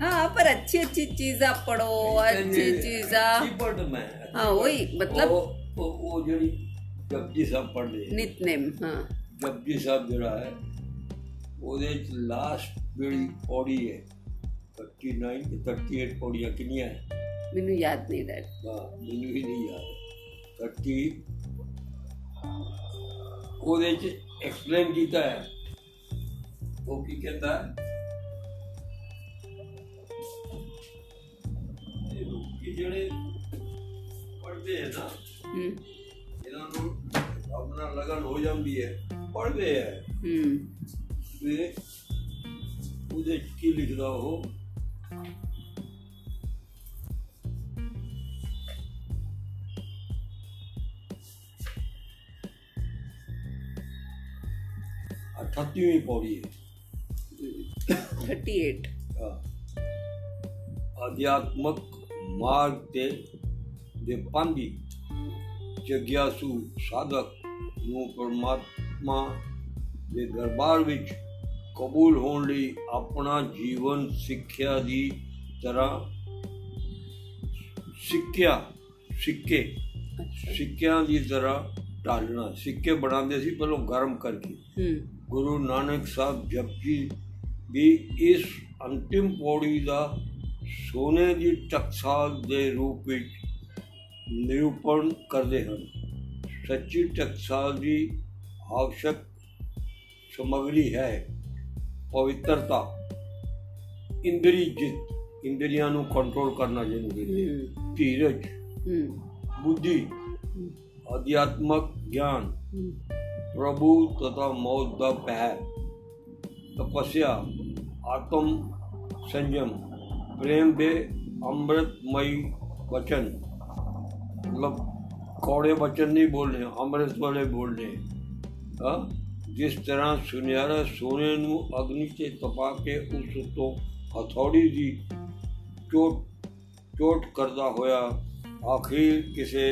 हाँ पर अच्छी अच्छी चीज़ा पढ़ो अच्छी चीज़ा ਕੀ ਪੜ੍ਹ ਮੈਂ हाँ वही मतलब ਉਹ ਉਹ ਉਹ ਜਿਹੜੀ ਜਪਜੀ ਸਾਹਿਬ ਪੜ੍ਹਦੇ नितनेम हाँ ਜਪਜੀ ਸਾਹਿਬ ਜਿਹੜਾ ਹੈ ਉਹਦੇ ਚ ਲਾਸਟ ਜਿਹੜੀ ਪੌੜੀ ਹੈ 39 ਤੇ 38 ਪੌੜੀਆਂ ਕਿੰਨੀਆਂ ਹੈ मैनू याद नहीं रहा ਹਾਂ ਮੈਨੂੰ ਵੀ ਨਹੀਂ ਯਾਦ 30 ਉਹਦੇ ਚ ਐਕਸਪਲੇਨ ਕੀਤਾ ਹੈ ਉਹ ਕੀ ਕਹਿੰਦਾ ਹੈ ਜਿਹੜੇ ਪੜ੍ਹਦੇ ਹੈ ਨਾ हम्म ਇਹਨਾਂ ਨੂੰ ਆਪਣਾ ਲਗਨ ਹੋ ਜਾਂਦੀ ਹੈ ਪੜ੍ਹਦੇ ਹੈ हम्म ਤੇ ਉਹਦੇ ਚ ਕੀ ਲਿਖਦਾ ਉਹ अठतीवी पौड़ी है थर्टी एट ਹਾਂ। ਮਾਰਗ ਤੇ ਦੇ ਪੰਦੀ ਜਗਿਆਸੂ ਸਾਧਕ ਨੂੰ ਪਰਮਾਤਮਾ ਦੇ ਦਰਬਾਰ ਵਿੱਚ ਕਬੂਲ ਹੋਣ ਲਈ ਆਪਣਾ ਜੀਵਨ ਸਿੱਖਿਆ ਦੀ ਤਰ੍ਹਾਂ ਸਿੱਖਿਆ ਸਿੱਕੇ ਸਿੱਕਿਆਂ ਦੀ ਤਰ੍ਹਾਂ ਢਾਲਣਾ। ਸਿੱਕੇ ਬਣਾਉਂਦੇ ਸੀ ਪਹਿਲਾਂ ਗਰਮ ਕਰਕੇ। ਗੁਰੂ ਨਾਨਕ ਸਾਹਿਬ ਜਪਜੀ ਵੀ ਇਸ ਅੰਤਿਮ ਪੌੜੀ ਦਾ ਸੋਨੇ ਦੀ ਟਕਸਾਲ ਦੇ ਰੂਪ ਵਿੱਚ ਨਿਰੂਪਣ ਕਰਦੇ ਹਨ ਸੱਚੀ ਟਕਸਾਲ ਦੀ आवश्यक ਸਮਗਰੀ ਹੈ ਪਵਿੱਤਰਤਾ ਇੰਦਰੀ ਜਿੱਤ ਇੰਦਰੀਆਂ ਨੂੰ ਕੰਟਰੋਲ ਕਰਨਾ ਜ਼ਰੂਰੀ ਹੈ हम्म ਧੀਰਜ हम्म ਬੁੱਧੀ ਅਧਿਆਤਮਕ ਗਿਆਨ हम्म प्रभु तथा मौत का पहर तपस्या आत्म संयम प्रेम दे अमृतमयी वचन मतलब कौड़े वचन नहीं बोलने अमृत वाले बोलने हाँ जिस तरह सुनहरा सोने ਨੂੰ ਅਗਨੀ ਤੇ ਤਪਾ ਕੇ ਉਸ ਤੋਂ ਹਥੌੜੀ ਦੀ ਚੋਟ ਚੋਟ ਕਰਦਾ ਹੋਇਆ ਆਖਿਰ ਕਿਸੇ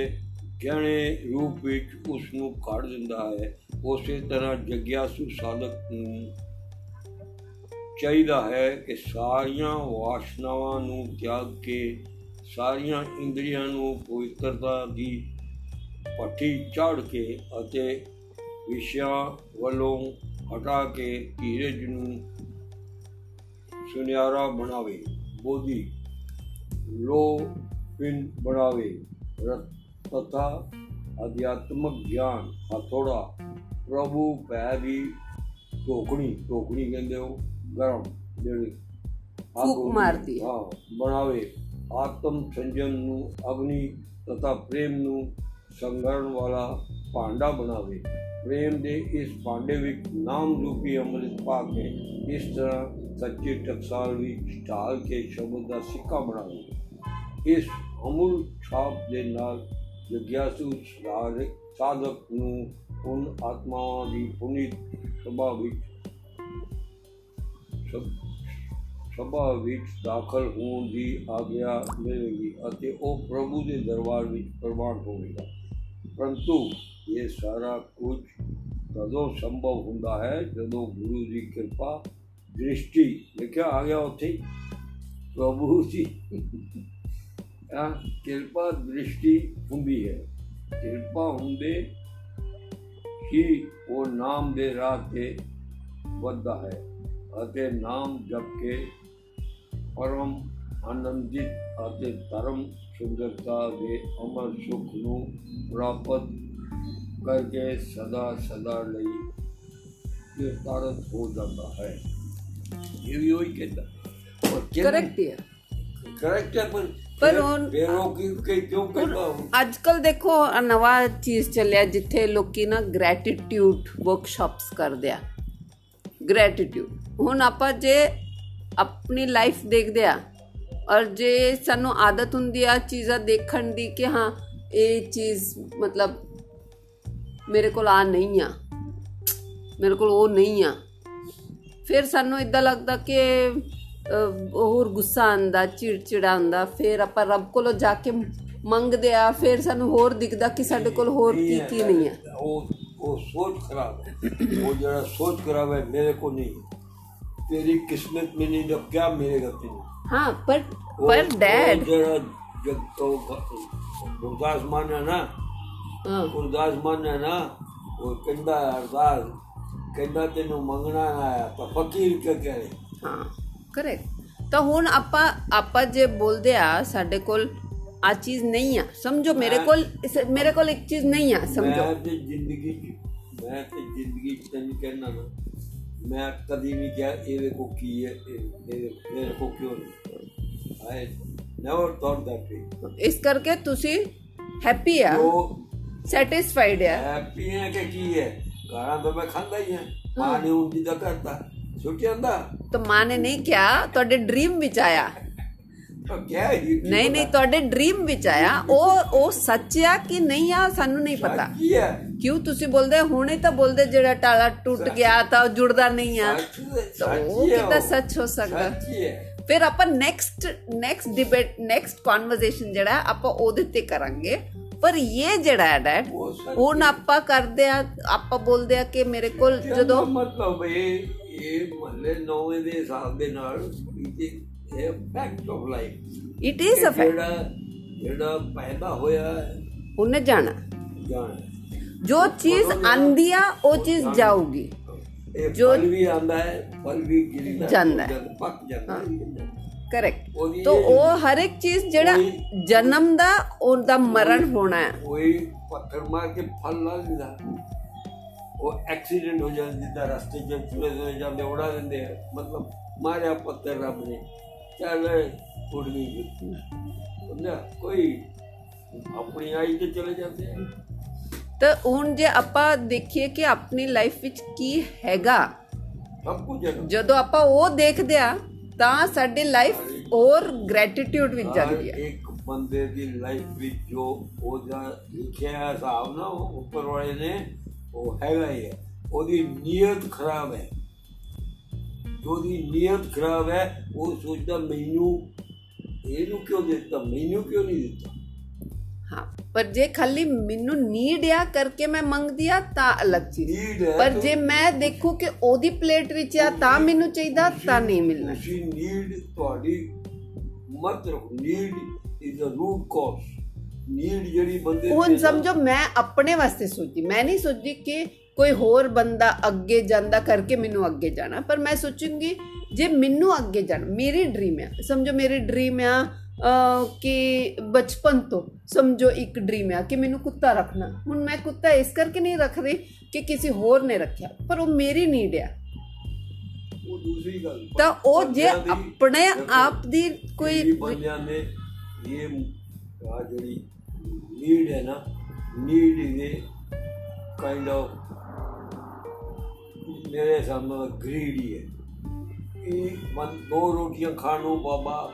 ਗਹਿਣੇ ਰੂਪ ਵਿੱਚ ਉਸ ਨੂੰ ਕੱਢ ਦਿੰਦਾ ਹੈ ਉਸੇ ਤਰ੍ਹਾਂ ਜਗਿਆਸੂ ਸਾਧਕ ਨੂੰ ਚਾਹੀਦਾ ਹੈ ਕਿ ਸਾਰੀਆਂ ਵਾਸ਼ਨਾਵਾਂ ਨੂੰ ਤਿਆਗ ਕੇ ਸਾਰੀਆਂ ਇੰਦਰੀਆਂ ਨੂੰ ਪਵਿੱਤਰਤਾ ਦੀ ਪੱਠੀ ਚੜ੍ਹ ਕੇ ਅਤੇ ਵਿਸ਼ਿਆਂ ਵੱਲੋਂ ਹਟਾ ਕੇ ਧੀਰਜ ਨੂੰ ਸੁਨਿਆਰਾ ਬਣਾਵੇ ਬੋਧੀ ਲੋ ਪਿੰਨ ਬਣਾਵੇ ਰਤ ਤਥਾ ਅਧਿਆਤਮਕ ਗਿਆਨ ਹਥੋੜਾ ਪ੍ਰਭੂ ਪੈ ਦੀ ਟੋਕਣੀ ਟੋਕਣੀ ਕਹਿੰਦੇ ਉਹ ਗਰਮ ਜਿਹੜੀ ਅੱਗ ਫੂਕ ਹੁੰਦੀ, ਮਾਰਦੀ ਹੈ। ਹਾਂ ਬਣਾਵੇ ਆਤਮ ਸੰਜਮ ਨੂੰ ਅਗਨੀ ਤਥਾ ਪ੍ਰੇਮ ਨੂੰ ਸੰਗਰਨ ਵਾਲਾ ਭਾਂਡਾ ਬਣਾਵੇ ਪ੍ਰੇਮ ਦੇ ਇਸ ਭਾਂਡੇ ਵਿੱਚ ਨਾਮ ਰੂਪੀ ਅੰਮ੍ਰਿਤ ਪਾ ਕੇ ਇਸ ਤਰ੍ਹਾਂ ਸੱਚੇ ਟਕਸਾਲ ਵਿੱਚ ਢਾਲ ਕੇ ਸ਼ਬਦ ਦਾ ਸਿੱਕਾ ਬਣਾਵੇ ਇਸ ਅਮੁੱਲ ਛਾਪ ਦੇ ਨਾਲ ਜਗਿਆਸੂ ਸਾਧਕ ਸਾਧਕ ਨੂੰ ਉਨ ਆਤਮਾਵਾਂ ਦੀ ਪੁਨੀਤ ਸਭਾ ਵਿੱਚ ਸਭ ਸਭਾ ਵਿੱਚ ਦਾਖਲ ਹੋਣ ਦੀ ਆਗਿਆ ਮਿਲੇਗੀ ਅਤੇ ਉਹ ਪ੍ਰਭੂ ਦੇ ਦਰਬਾਰ ਵਿੱਚ ਪ੍ਰਵਾਨ ਹੋਵੇਗਾ ਪਰੰਤੂ ਇਹ ਸਾਰਾ ਕੁਝ ਤਦੋਂ ਸੰਭਵ ਹੁੰਦਾ ਹੈ ਜਦੋਂ ਗੁਰੂ ਦੀ ਕਿਰਪਾ ਦ੍ਰਿਸ਼ਟੀ ਲਿਖਿਆ ਆ ਗਿਆ ਉੱਥੇ ਹੀ, ਪ੍ਰਭੂ ਜੀ ਆ ਕਿਰਪਾ ਦ੍ਰਿਸ਼ਟੀ ਹੁੰਦੀ ਹੈ ਕਿਰਪਾ ਹੁੰਦੇ ਹੀ ਉਹ ਨਾਮ ਦੇ ਰਾਹ ਤੇ ਵੱਧਦਾ ਹੈ ਅਤੇ ਨਾਮ ਜਪ ਕੇ ਪਰਮ ਆਨੰਦਿਤ ਅਤੇ ਧਰਮ ਸੁੰਦਰਤਾ ਦੇ ਅਮਰ ਸੁਖ ਨੂੰ ਪ੍ਰਾਪਤ ਕਰਕੇ ਸਦਾ ਸਦਾ ਲਈ ਨਿਰਤਾਰਤ ਹੋ ਜਾਂਦਾ ਹੈ ਇਹ ਵੀ ਉਹੀ ਕਹਿੰਦਾ ਔਰ ਕਹਿੰਦਾ- करेक्ट है करेक्ट है पर ਪਰ ਫਿਰ- ਹੁਣ ਫਿਰ ਉਹ ਕੀ ਕਿ ਕਿਉਂ ਕਹਿੰਦਾ ਉਹ? ਅੱਜ ਕੱਲ ਦੇਖੋ ਆਹ ਨਵਾਂ ਚੀਜ਼ ਚੱਲਿਆ ਜਿੱਥੇ ਲੋਕੀ ਨਾ ਗ੍ਰੈਟੀਟਿਊਡ ਵਰਕਸ਼ਾਪਸ ਕਰਦੇ ਆ ਗ੍ਰੈਟੀਟਿਊਡ ਹੁਣ ਆਪਾਂ ਜੇ ਆਪਣੀ ਲਾਈਫ ਦੇਖਦੇ ਆ ਔਰ ਜੇ ਸਾਨੂੰ ਆਦਤ ਹੁੰਦੀ ਆ ਚੀਜ਼ਾਂ ਦੇਖਣ ਦੀ ਕਿ ਹਾਂ ਇਹ ਚੀਜ਼ ਮਤਲਬ ਮੇਰੇ ਕੋਲ ਆ ਨਹੀਂ ਆ ਮੇਰੇ ਕੋਲ ਉਹ ਨਹੀਂ ਆ ਫਿਰ ਸਾਨੂੰ ਇਦਾਂ ਲੱਗਦਾ ਕਿ ਹੋਰ ਗੁੱਸਾ ਆਂਦਾ ਚਿੜਚਿੜਾ ਆਂਦਾ ਫਿਰ ਆਪਾਂ ਰੱਬ ਕੋਲੋਂ ਜਾ ਕੇ ਮੰਗਦੇ ਆ ਫਿਰ ਸਾਨੂੰ ਹੋਰ ਦਿਖਦਾ ਕਿ ਸਾਡੇ ਕੋਲ ਹੋਰ ਕੀ ਕੀ ਨਹੀਂ ਹੈ। ਉਹ ਉਹ ਸੋਚ ਖਰਾਬ ਹੈ ਉਹ ਜਿਹੜਾ ਸੋਚ ਖਰਾਬ ਹੈ ਮੇਰੇ को नहीं है। तेरी किस्मत में नहीं तो क्या मिलेगा तेरे ਹਾਂ ਪਰ ਉਹ- ਪਰ ਉਹ ਡੈਡ ਜਿਹੜਾ ਜਦ ਤੋਂ ਗੁਰਦਾਸ ਮਾਨ ਹੈ ਨਾ ਹਾਂ ਗੁਰਦਾਸ ਮਾਨ ਹੈ ਨਾ ਉਹ ਕਹਿੰਦਾ ਅਰਦਾਸ ਕਹਿੰਦਾ ਤੈਨੂੰ ਮੰਗਣਾ ਆਇਆ ਤਾਂ ਫਕੀਰ ਕਿਆ ਕਰੇ ਹਾਂ ਕਰੈਕਟ ਤਾਂ ਹੁਣ ਆਪਾਂ ਆਪਾਂ ਜੇ ਬੋਲਦੇ ਆ ਸਾਡੇ ਕੋਲ ਆ ਚੀਜ਼ ਨਹੀਂ ਆ ਸਮਝੋ ਮੇਰੇ ਕੋਲ ਇਸ- ਮੇਰੇ ਕੋਲ ਇੱਕ ਚੀਜ਼ ਨਹੀਂ ਆ ਸਮਝੋ ਮੈਂ ਤੇ ਜ਼ਿੰਦਗੀ ਚ ਮੈਂ ਤੇ ਜ਼ਿੰਦਗੀ ਚ ਤੈਨੂੰ ਕਹਿਣਾ ਨਾ ਮੈਂ ਕਦੀ ਨਹੀਂ ਕਿਹਾ ਇਹ ਵੇਖੋ ਕੀ ਹੈ ਇਹ ਇਹ ਮੇਰੇ ਕੋ ਕਿਉਂ ਨਹੀਂ I never thought that way ਇਸ ਕਰਕੇ ਤੁਸੀਂ ਹੈਪੀ ਆ ਉਹ ਸੈਟੀਸਫਾਈਡ ਆ ਹੈਪੀ ਹੈ ਕਿ ਕੀ ਹੈ ਗਾਲਾਂ ਤਾਂ ਮੈਂ ਖਾਂਦਾ ਹੀ ਹਾਂ ਮਾਂ ਨੇ ਉਂਝ ਦਾ ਕਰਤਾ ਛੁੱਟ ਜਾਂਦਾ ਤਾਂ ਮਾਂ ਨੇ ਨਹੀਂ ਕਿਹਾ ਤੁਹਾਡੇ ਡ੍ਰੀਮ ਵਿੱਚ ਆਇਆ ਕਿਆ ਹੀ ਨਹੀਂ ਨਹੀਂ ਤੁਹਾਡੇ ਡ੍ਰੀਮ ਵਿੱਚ ਆਇਆ। ਉਹ ਉਹ ਸੱਚ ਆ ਕਿ ਨਹੀਂ ਆ ਸਾਨੂੰ ਨਹੀਂ ਪਤਾ। ਕੀ ਹੈ ਕਿਉਂ ਤੁਸੀਂ ਬੋਲਦੇ ਹੁਣੇ ਤਾਂ ਬੋਲਦੇ ਜਿਹੜਾ ਟਾਲਾ ਟੁੱਟ ਗਿਆ ਤਾਂ ਉਹ ਜੁੜਦਾ ਨਹੀਂ ਆ। ਉਹ ਉਹ। ਸੱਚ ਹੋ ਸਕਦਾ? ਫਿਰ ਆਪਾਂ next next debate next conversation ਜਿਹੜਾ ਆਪਾਂ ਉਹਦੇ ਤੇ ਕਰਾਂਗੇ। ਪਰ ਇਹ ਜਿਹੜਾ ਹੈ ਡੈਡ ਹੁਣ ਆਪਾਂ ਕਰਦੇ ਆ ਆਪਾਂ ਬੋਲਦੇ ਆ ਕਿ ਮੇਰੇ ਕੋਲ ਜਦੋਂ ਮਤਲਬ ਇਹ ਇਹ ਮਹੱਲੇ ਨੌਵੇਂ ਦੇ ਹਿਸਾਬ ਦੇ ਨਾਲ ਇਹ a fact of life. It is a fact. जेड़ा पैदा होया है उन्हें जाना जाना जो चीज़ आंदिया वो चीज़ जाओगी जो फल भी आंदा है फल भी गिरना जानना है पक जाना करेक्ट तो वो हर एक चीज़ जेड़ा जन्म दा और दा मरण होना है कोई पत्थर मार के फल ना दिंदा वो एक्सीडेंट हो जाता रास्ते च चूहे चूहे जाते उड़ा देंगे मतलब मारिया पत्थर रब ने ਜਾਂਦੇ ਉਡਾ ਦਿੰਦੇ ਆ ਮਤਲਬ ਮਾਰਿਆ ਪੱਥਰ ਰੱਬ ਨੇ ਚੱਲ ਉੱਡ ਗਈ ਸਮਝਿਆ ਕੋਈ ਆਪਣੀ ਆਈ ਤੇ ਚਲੇ ਜਾਂਦੇ ਆ ਤਾਂ ਹੁਣ ਜੇ ਆਪਾਂ ਦੇਖੀਏ ਕਿ ਆਪਣੀ ਲਾਈਫ ਵਿੱਚ ਕੀ ਹੈਗਾ ਸਭ ਕੁਝ ਹੈ ਜਦੋਂ ਆਪਾਂ ਉਹ ਦੇਖਦੇ ਆ ਤਾਂ ਸਾਡੀ ਲਾਈਫ ਹੋਰ ਗ੍ਰੈਟੀਟਿਊਡ ਵਿੱਚ ਜਾਂਦੀ ਹਰ ਹੈ ਇੱਕ ਬੰਦੇ ਦੀ ਲਾਈਫ ਵਿੱਚ ਜੋ ਉਹਦਾ ਲਿਖਿਆ ਹੈ ਹਿਸਾਬ ਨਾ ਉਹ ਉੱਪਰ ਵਾਲੇ ਨੇ ਉਹ ਹੈਗਾ ਹੀ ਹੈ ਉਹਦੀ ਨੀਅਤ ਖਰਾਬ ਹੈ ਜੋ ਉਹਦੀ ਨੀਅਤ ਖਰਾਬ ਹੈ ਉਹ ਸੋਚਦਾ ਮੈਨੂੰ ਇਹਨੂੰ ਕਿਉਂ ਦਿੱਤਾ ਮੈਨੂੰ ਕਿਉਂ ਨਹੀਂ ਦਿੱਤਾ? ਹਾਂ ਪਰ ਜੇ ਖਾਲੀ ਮੈਨੂੰ ਨੀਡ ਆ ਕਰਕੇ ਮੈਂ ਮੰਗਦੀ ਆ ਤਾਂ ਅਲੱਗ ਚੀਜ਼। ਪਰ ਜੇ ਮੈਂ ਦੇਖੂ ਕਿ ਉਹਦੀ ਪਲੇਟ ਵਿੱਚ ਆ ਤਾਂ ਮੈਨੂੰ ਚਾਹੀਦਾ ਤਾਂ ਨਹੀਂ ਮਿਲਣਾ। ਤੁਸੀਂ ਨੀਡ ਤੁਹਾਡੀ ਮਤ ਰੱਖੋ। Need is a root cause need ਜਿਹੜੀ ਬੰਦੇ ਹੁਣ ਸਮਝੋ ਮੈਂ ਆਪਣੇ ਵਾਸਤੇ ਸੋਚਦੀ। ਮੈਂ ਨਹੀਂ ਸੋਚਦੀ ਕਿ ਕੋਈ ਹੋਰ ਬੰਦਾ ਅੱਗੇ ਜਾਂਦਾ ਕਰਕੇ ਮੈਨੂੰ ਅੱਗੇ ਜਾਣਾ। ਪਰ ਮੈਂ ਸੋਚੂੰਗੀ ਜੇ ਮੈਨੂੰ ਅੱਗੇ ਜਾਣਾ ਮੇਰੀ ਡ੍ਰੀਮ ਆ। ਸਮਝੋ ਮੇਰੀ ਡ੍ਰੀਮ ਆ ਕਿ ਬਚਪਨ ਤੋਂ ਸਮਝੋ ਇੱਕ ਡ੍ਰੀਮ ਆ ਕਿ ਮੈਨੂੰ ਕੁੱਤਾ ਰੱਖਣਾ। ਹੁਣ ਮੈਂ ਕੁੱਤਾ ਇਸ ਕਰਕੇ ਨਹੀਂ ਰੱਖ ਰਹੀ ਕਿ ਕਿਸੇ ਹੋਰ ਨੇ ਰੱਖਿਆ ਪਰ ਉਹ ਮੇਰੀ ਨੀਡ ਆ। ਉਹ ਦੂਸਰੀ ਗੱਲ। ਤਾਂ ਉਹ ਜੇ ਆਪਣੇ ਆਪ ਦੀ ਕੋਈ ਇਹ ਬੰਦਿਆਂ ਨੇ ਇਹ ਆ ਜਿਹੜੀ ਨੀਡ ਹੈ ਨਾ ਨੀਡ ਇਜ਼ ਕਾਈਂਡ ਆਫ ਮੇਰੇ ਸਾਹਮਣੇ ਗ੍ਰੀਡੀ ਹੈ। ਇਹ ਮਨ ਦੋ ਰੋਟੀਆਂ ਖਾਣ ਨੂੰ ਬਾਬਾ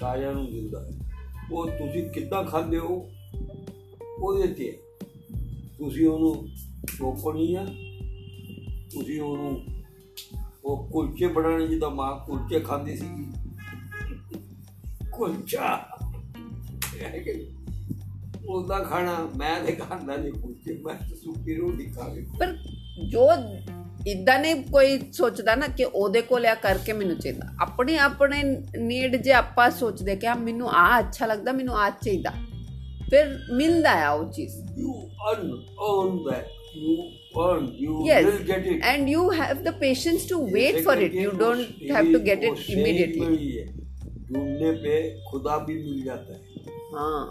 ਸਾਰਿਆਂ ਨੂੰ ਦਿੰਦਾ ਹੈ। ਉਹ ਤੁਸੀਂ ਕਿੱਦਾਂ ਖਾਂਦੇ ਹੋ, ਉਹਦੇ ਤੇ ਹੈ। ਤੁਸੀਂ ਉਹਨੂੰ ਰੋਕਣੀ ਆ, ਤੁਸੀਂ ਉਹਨੂੰ ਉਹ ਕੁਲਚੇ ਬਣਾਉਣੇ, ਜਿੱਦਾਂ ਮਾਂ ਕੁਲਚੇ ਖਾਂਦੀ ਸੀ। ਕੁਲਚਾ। ਉਹਦਾ ਖਾਣਾ, ਮੈਂ ਤੇ ਖਾਂਦਾ ਨਹੀਂ ਕੁਲਚੇ, ਮੈਂ ਤਾਂ ਸੁੱਕੀ ਰੋਟੀ ਖਾ ਕੇ। ਪਰ ਜੋ ਇਦਾਂ ਨਹੀਂ ਕੋਈ ਸੋਚਦਾ ਨਾ ਕਿ ਉਹਦੇ ਕੋਲ ਆ ਕਰਕੇ ਮੈਨੂੰ ਚਾਹੀਦਾ ਆਪਣੇ ਆਪਣੇ ਨੀਡ ਜੇ ਆਪਾਂ ਸੋਚਦੇ ਕਿ ਆ ਮੈਨੂੰ ਆ ਅੱਛਾ ਲੱਗਦਾ ਮੈਨੂੰ ਆ ਚਾਹੀਦਾ ਫਿਰ ਮਿਲਦਾ ਆ ਉਹ ਚੀਜ਼ you earn earn that you earn you yes will get it and you have the patience to wait for it you don't have to get it immediately ढूंढने पे खुदा भी मिल जाता है हाँ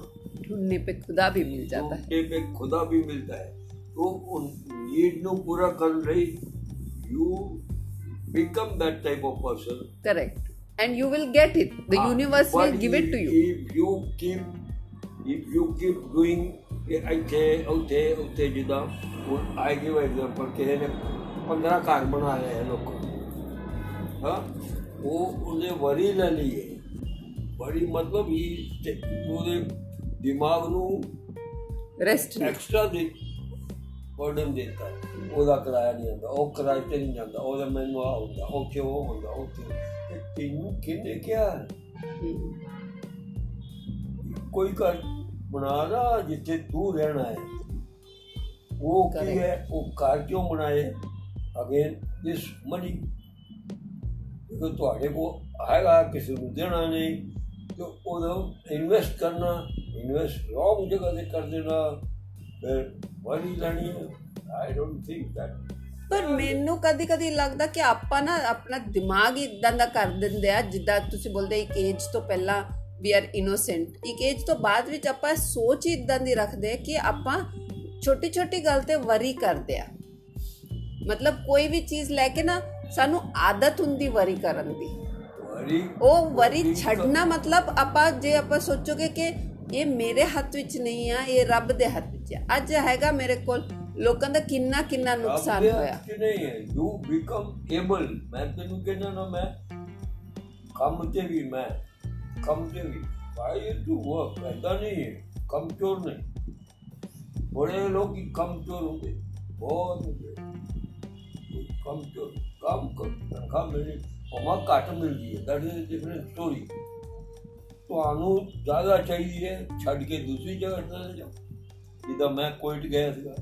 ढूंढने पे खुदा भी मिल जाता है ढूंढने पे खुदा भी मिलता है तो उन नीड ਨੂੰ ਪੂਰਾ ਕਰਨ ਲਈ you become that type of person correct and you will get it the Ah, universe but will give it if- to you If you keep if you keep doing ਇਹ ਇੱਥੇ ਉੱਥੇ ਉੱਥੇ ਜਿੱਦਾਂ ਹੁਣ ਆਈ ਗਿਵ ਐਗਜ਼ਾਮਪਲ ਕਿਸੇ ਨੇ 15 ਘਰ ਬਣਾ ਲਏ ਹੈ ਲੋਕਾਂ ਨੇ। ਹਾਂ ਉਹ ਉਹਨੇ ਵਰੀ ਲੈ ਲਈ ਹੈ ਬੜੀ ਮਤਲਬ ਹੀ ਤੇ ਉਹਦੇ ਦਿਮਾਗ ਨੂੰ rest ਨਹੀਂ ਐਕਸਟਰਾ ਦੇ ਬਰਡਨ ਦਿੱਤਾ ਹੈ। ਉਹਦਾ ਕਿਰਾਇਆ ਨਹੀਂ ਆਉਂਦਾ ਉਹ ਕਿਰਾਏ ਤੇ ਨਹੀਂ ਜਾਂਦਾ ਉਹਦਾ ਮੈਨੂੰ ਆ ਹੁੰਦਾ ਉੱਥੇ ਉਹ ਹੁੰਦਾ ਉੱਥੇ ਤੇ ਤੈਨੂੰ ਕਿਹਨੇ ਕਿਹਾ ਹਮ, ਕੋਈ ਘਰ ਬਣਾ ਨਾ ਜਿੱਥੇ ਤੂੰ ਰਹਿਣਾ ਹੈ ਉਹ ਕੀ Correct. ਹੈ ਉਹ ਘਰ ਕਿਉਂ ਬਣਾਏ ਅਗੇਨ ਦਿਸ ਮਨੀ ਕਿਉਂਕਿ ਤੁਹਾਡੇ ਕੋਲ ਆਏਗਾ ਕਿਸੇ ਨੂੰ ਦੇਣਾ ਨਹੀਂ ਤੇ ਉਹਦਾ ਇਨਵੈਸਟ ਕਰਨਾ ਇਨਵੈਸਟ ਰੋਂਗ ਜਗ੍ਹਾ ਤੇ ਕਰ ਦੇਣਾ ਫਿਰ ਵਾਲੀ ਲੈਣੀ ਹੈ ਆਈ ਡੋਨਟ ਥਿੰਕ ਦੈਟ ਪਰ ਮੈਨੂੰ ਕਦੀ ਕਦੀ ਲੱਗਦਾ ਕਿ ਆਪਾਂ ਨਾ ਆਪਣਾ ਦਿਮਾਗ ਹੀ ਇਦਾਂ ਦਾ ਕਰ ਦਿੰਦੇ ਆ ਜਿੱਦਾਂ ਤੁਸੀਂ ਬੋਲਦੇ ਇੱਕ ਏਜ ਤੋਂ ਪਹਿਲਾਂ ਵੀ ਆਰ ਇਨੋਸੈਂਟ ਇੱਕ ਏਜ ਤੋਂ ਬਾਅਦ ਵਿੱਚ ਆਪਾਂ ਸੋਚ ਹੀ ਇਦਾਂ ਦੀ ਰੱਖਦੇ ਆ ਕਿ ਆਪਾਂ ਛੋਟੀ ਛੋਟੀ ਗੱਲ ਤੇ ਵਰੀ ਕਰਦੇ ਆ। ਮਤਲਬ ਕੋਈ ਵੀ ਚੀਜ਼ ਲੈ ਕੇ ਨਾ ਸਾਨੂੰ ਆਦਤ ਹੁੰਦੀ ਵਰੀ ਕਰਨ ਦੀ। ਵਾਰੀ ਉਹ ਵਰੀ ਛੱਡਣਾ ਮਤਲਬ ਆਪਾਂ ਜੇ ਆਪਾਂ ਸੋਚੋਗੇ ਕਿ ਇਹ ਮੇਰੇ ਹੱਥ ਵਿੱਚ ਨਹੀਂ ਆ ਇਹ ਰੱਬ ਦੇ ਹੱਥ ਵਿੱਚ ਆ ਅੱਜ ਹੈਗਾ ਮੇਰੇ ਕੋਲ ਲੋਕਾਂ ਦਾ ਕਿੰਨਾ ਕਿੰਨਾ ਨੁਕਸਾਨ ਰੱਬ ਦੇ ਹੋਇਆ ਹੱਥ 'ਚ ਨਹੀਂ ਹੈ ਯੂ ਬਿਕਮ ਏਬਲ ਮੈਂ ਤੈਨੂੰ ਕਹਿੰਦਾ ਨਾ ਮੈਂ ਕੰਮ ਤੇ ਵੀ ਮੈਂ ਕੰਮ ਤੇ ਵੀ ਵਾਈ ਟੂ ਵਰਕ ਐਦਾਂ ਨਹੀਂ ਹੈ ਕਮਜ਼ੋਰ ਨਹੀਂ ਬੜੇ ਲੋਕ ਹੀ ਕਮਜ਼ੋਰ ਹੁੰਦੇ ਬਹੁਤ ਹੁੰਦੇ ਕਮਜ਼ੋਰ ਕੰਮ ਕਰ ਤਨਖਾਹ ਮਿਲਣੀ ਉਹ ਘੱਟ ਮਿਲਦੀ ਹੈ ਦੈਟ ਇਜ਼ ਡਿਫਰੈਂਟ ਸਟੋਰੀ ਤੁਹਾਨੂੰ ਜ਼ਿਆਦਾ ਚਾਹੀਦੀ ਹੈ ਛੱਡ ਕੇ ਦੂਸਰੀ ਜਗ੍ਹਾ ਚਲੇ ਜਾਓ ਜਿੱਦਾਂ ਮੈਂ ਕੋਇਟ ਗਿਆ ਸੀਗਾ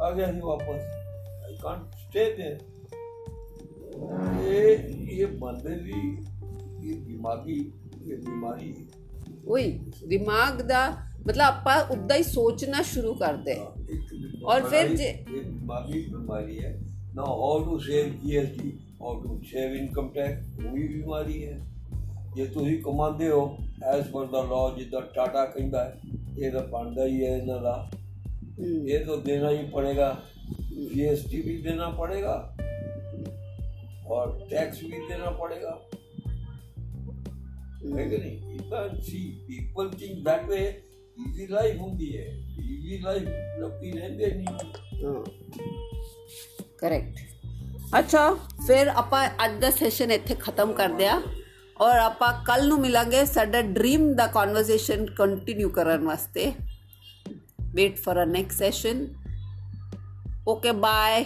ਆ ਗਿਆ ਸੀ ਵਾਪਸ ਆਈ ਕਾਂਟ ਸਟੇ देयर ਇਹ ਇਹ ਬੰਦੇ ਦੀ ਇਹ ਦਿਮਾਗੀ ਇਹ ਬਿਮਾਰੀ ਹੈ ਉਹੀ ਦਿਮਾਗ ਦਾ ਮਤਲਬ ਆਪਾਂ ਉਦਾਂ ਹੀ ਸੋਚਣਾ ਸ਼ੁਰੂ ਕਰਦੇ ਹਾਂ, ਇੱਕ ਔਰ ਫਿਰ ਬਿਮਾਰੀ- ਜੇ- ਇਹ ਦਿਮਾਗੀ ਬਿਮਾਰੀ ਹੈ ਨਾ how to save GST how to save income ਜੇ ਤੁਸੀਂ ਕਮਾਉਂਦੇ ਹੋ ਐਸ ਪਰ ਦਾ ਲਾਅ ਜਿੱਦਾਂ ਟਾਟਾ ਕਹਿੰਦਾ ਹੈ ਇਹ ਤਾਂ ਬਣਦਾ ਹੀ ਹੈ ਇਹਨਾਂ ਦਾ ਹਮ, ये तो देना ही पड़ेगा जीएसटी भी देना पड़ेगा और टैक्स भी देना पड़ेगा है कि नहीं you can't see people think that way easy life ਹੁੰਦੀ ਹੈ easy life ਲੋਕੀ ਰਹਿੰਦੇ ਨਹੀਂ ਹਾਂ ਕਰੈਕਟ ਅੱਛਾ ਫਿਰ ਆਪਾਂ ਅੱਜ ਦਾ ਸੈਸ਼ਨ ਇੱਥੇ ਖਤਮ ਕਰਦੇ ਆ ਔਰ ਆਪਾਂ ਕੱਲ ਨੂੰ ਮਿਲਾਂਗੇ ਸਾਡਾ ਡ੍ਰੀਮ ਦਾ ਕਨਵਰਸੇਸ਼ਨ ਕੰਟੀਨਿਊ ਕਰਨ ਵਾਸਤੇ wait for a next session okay bye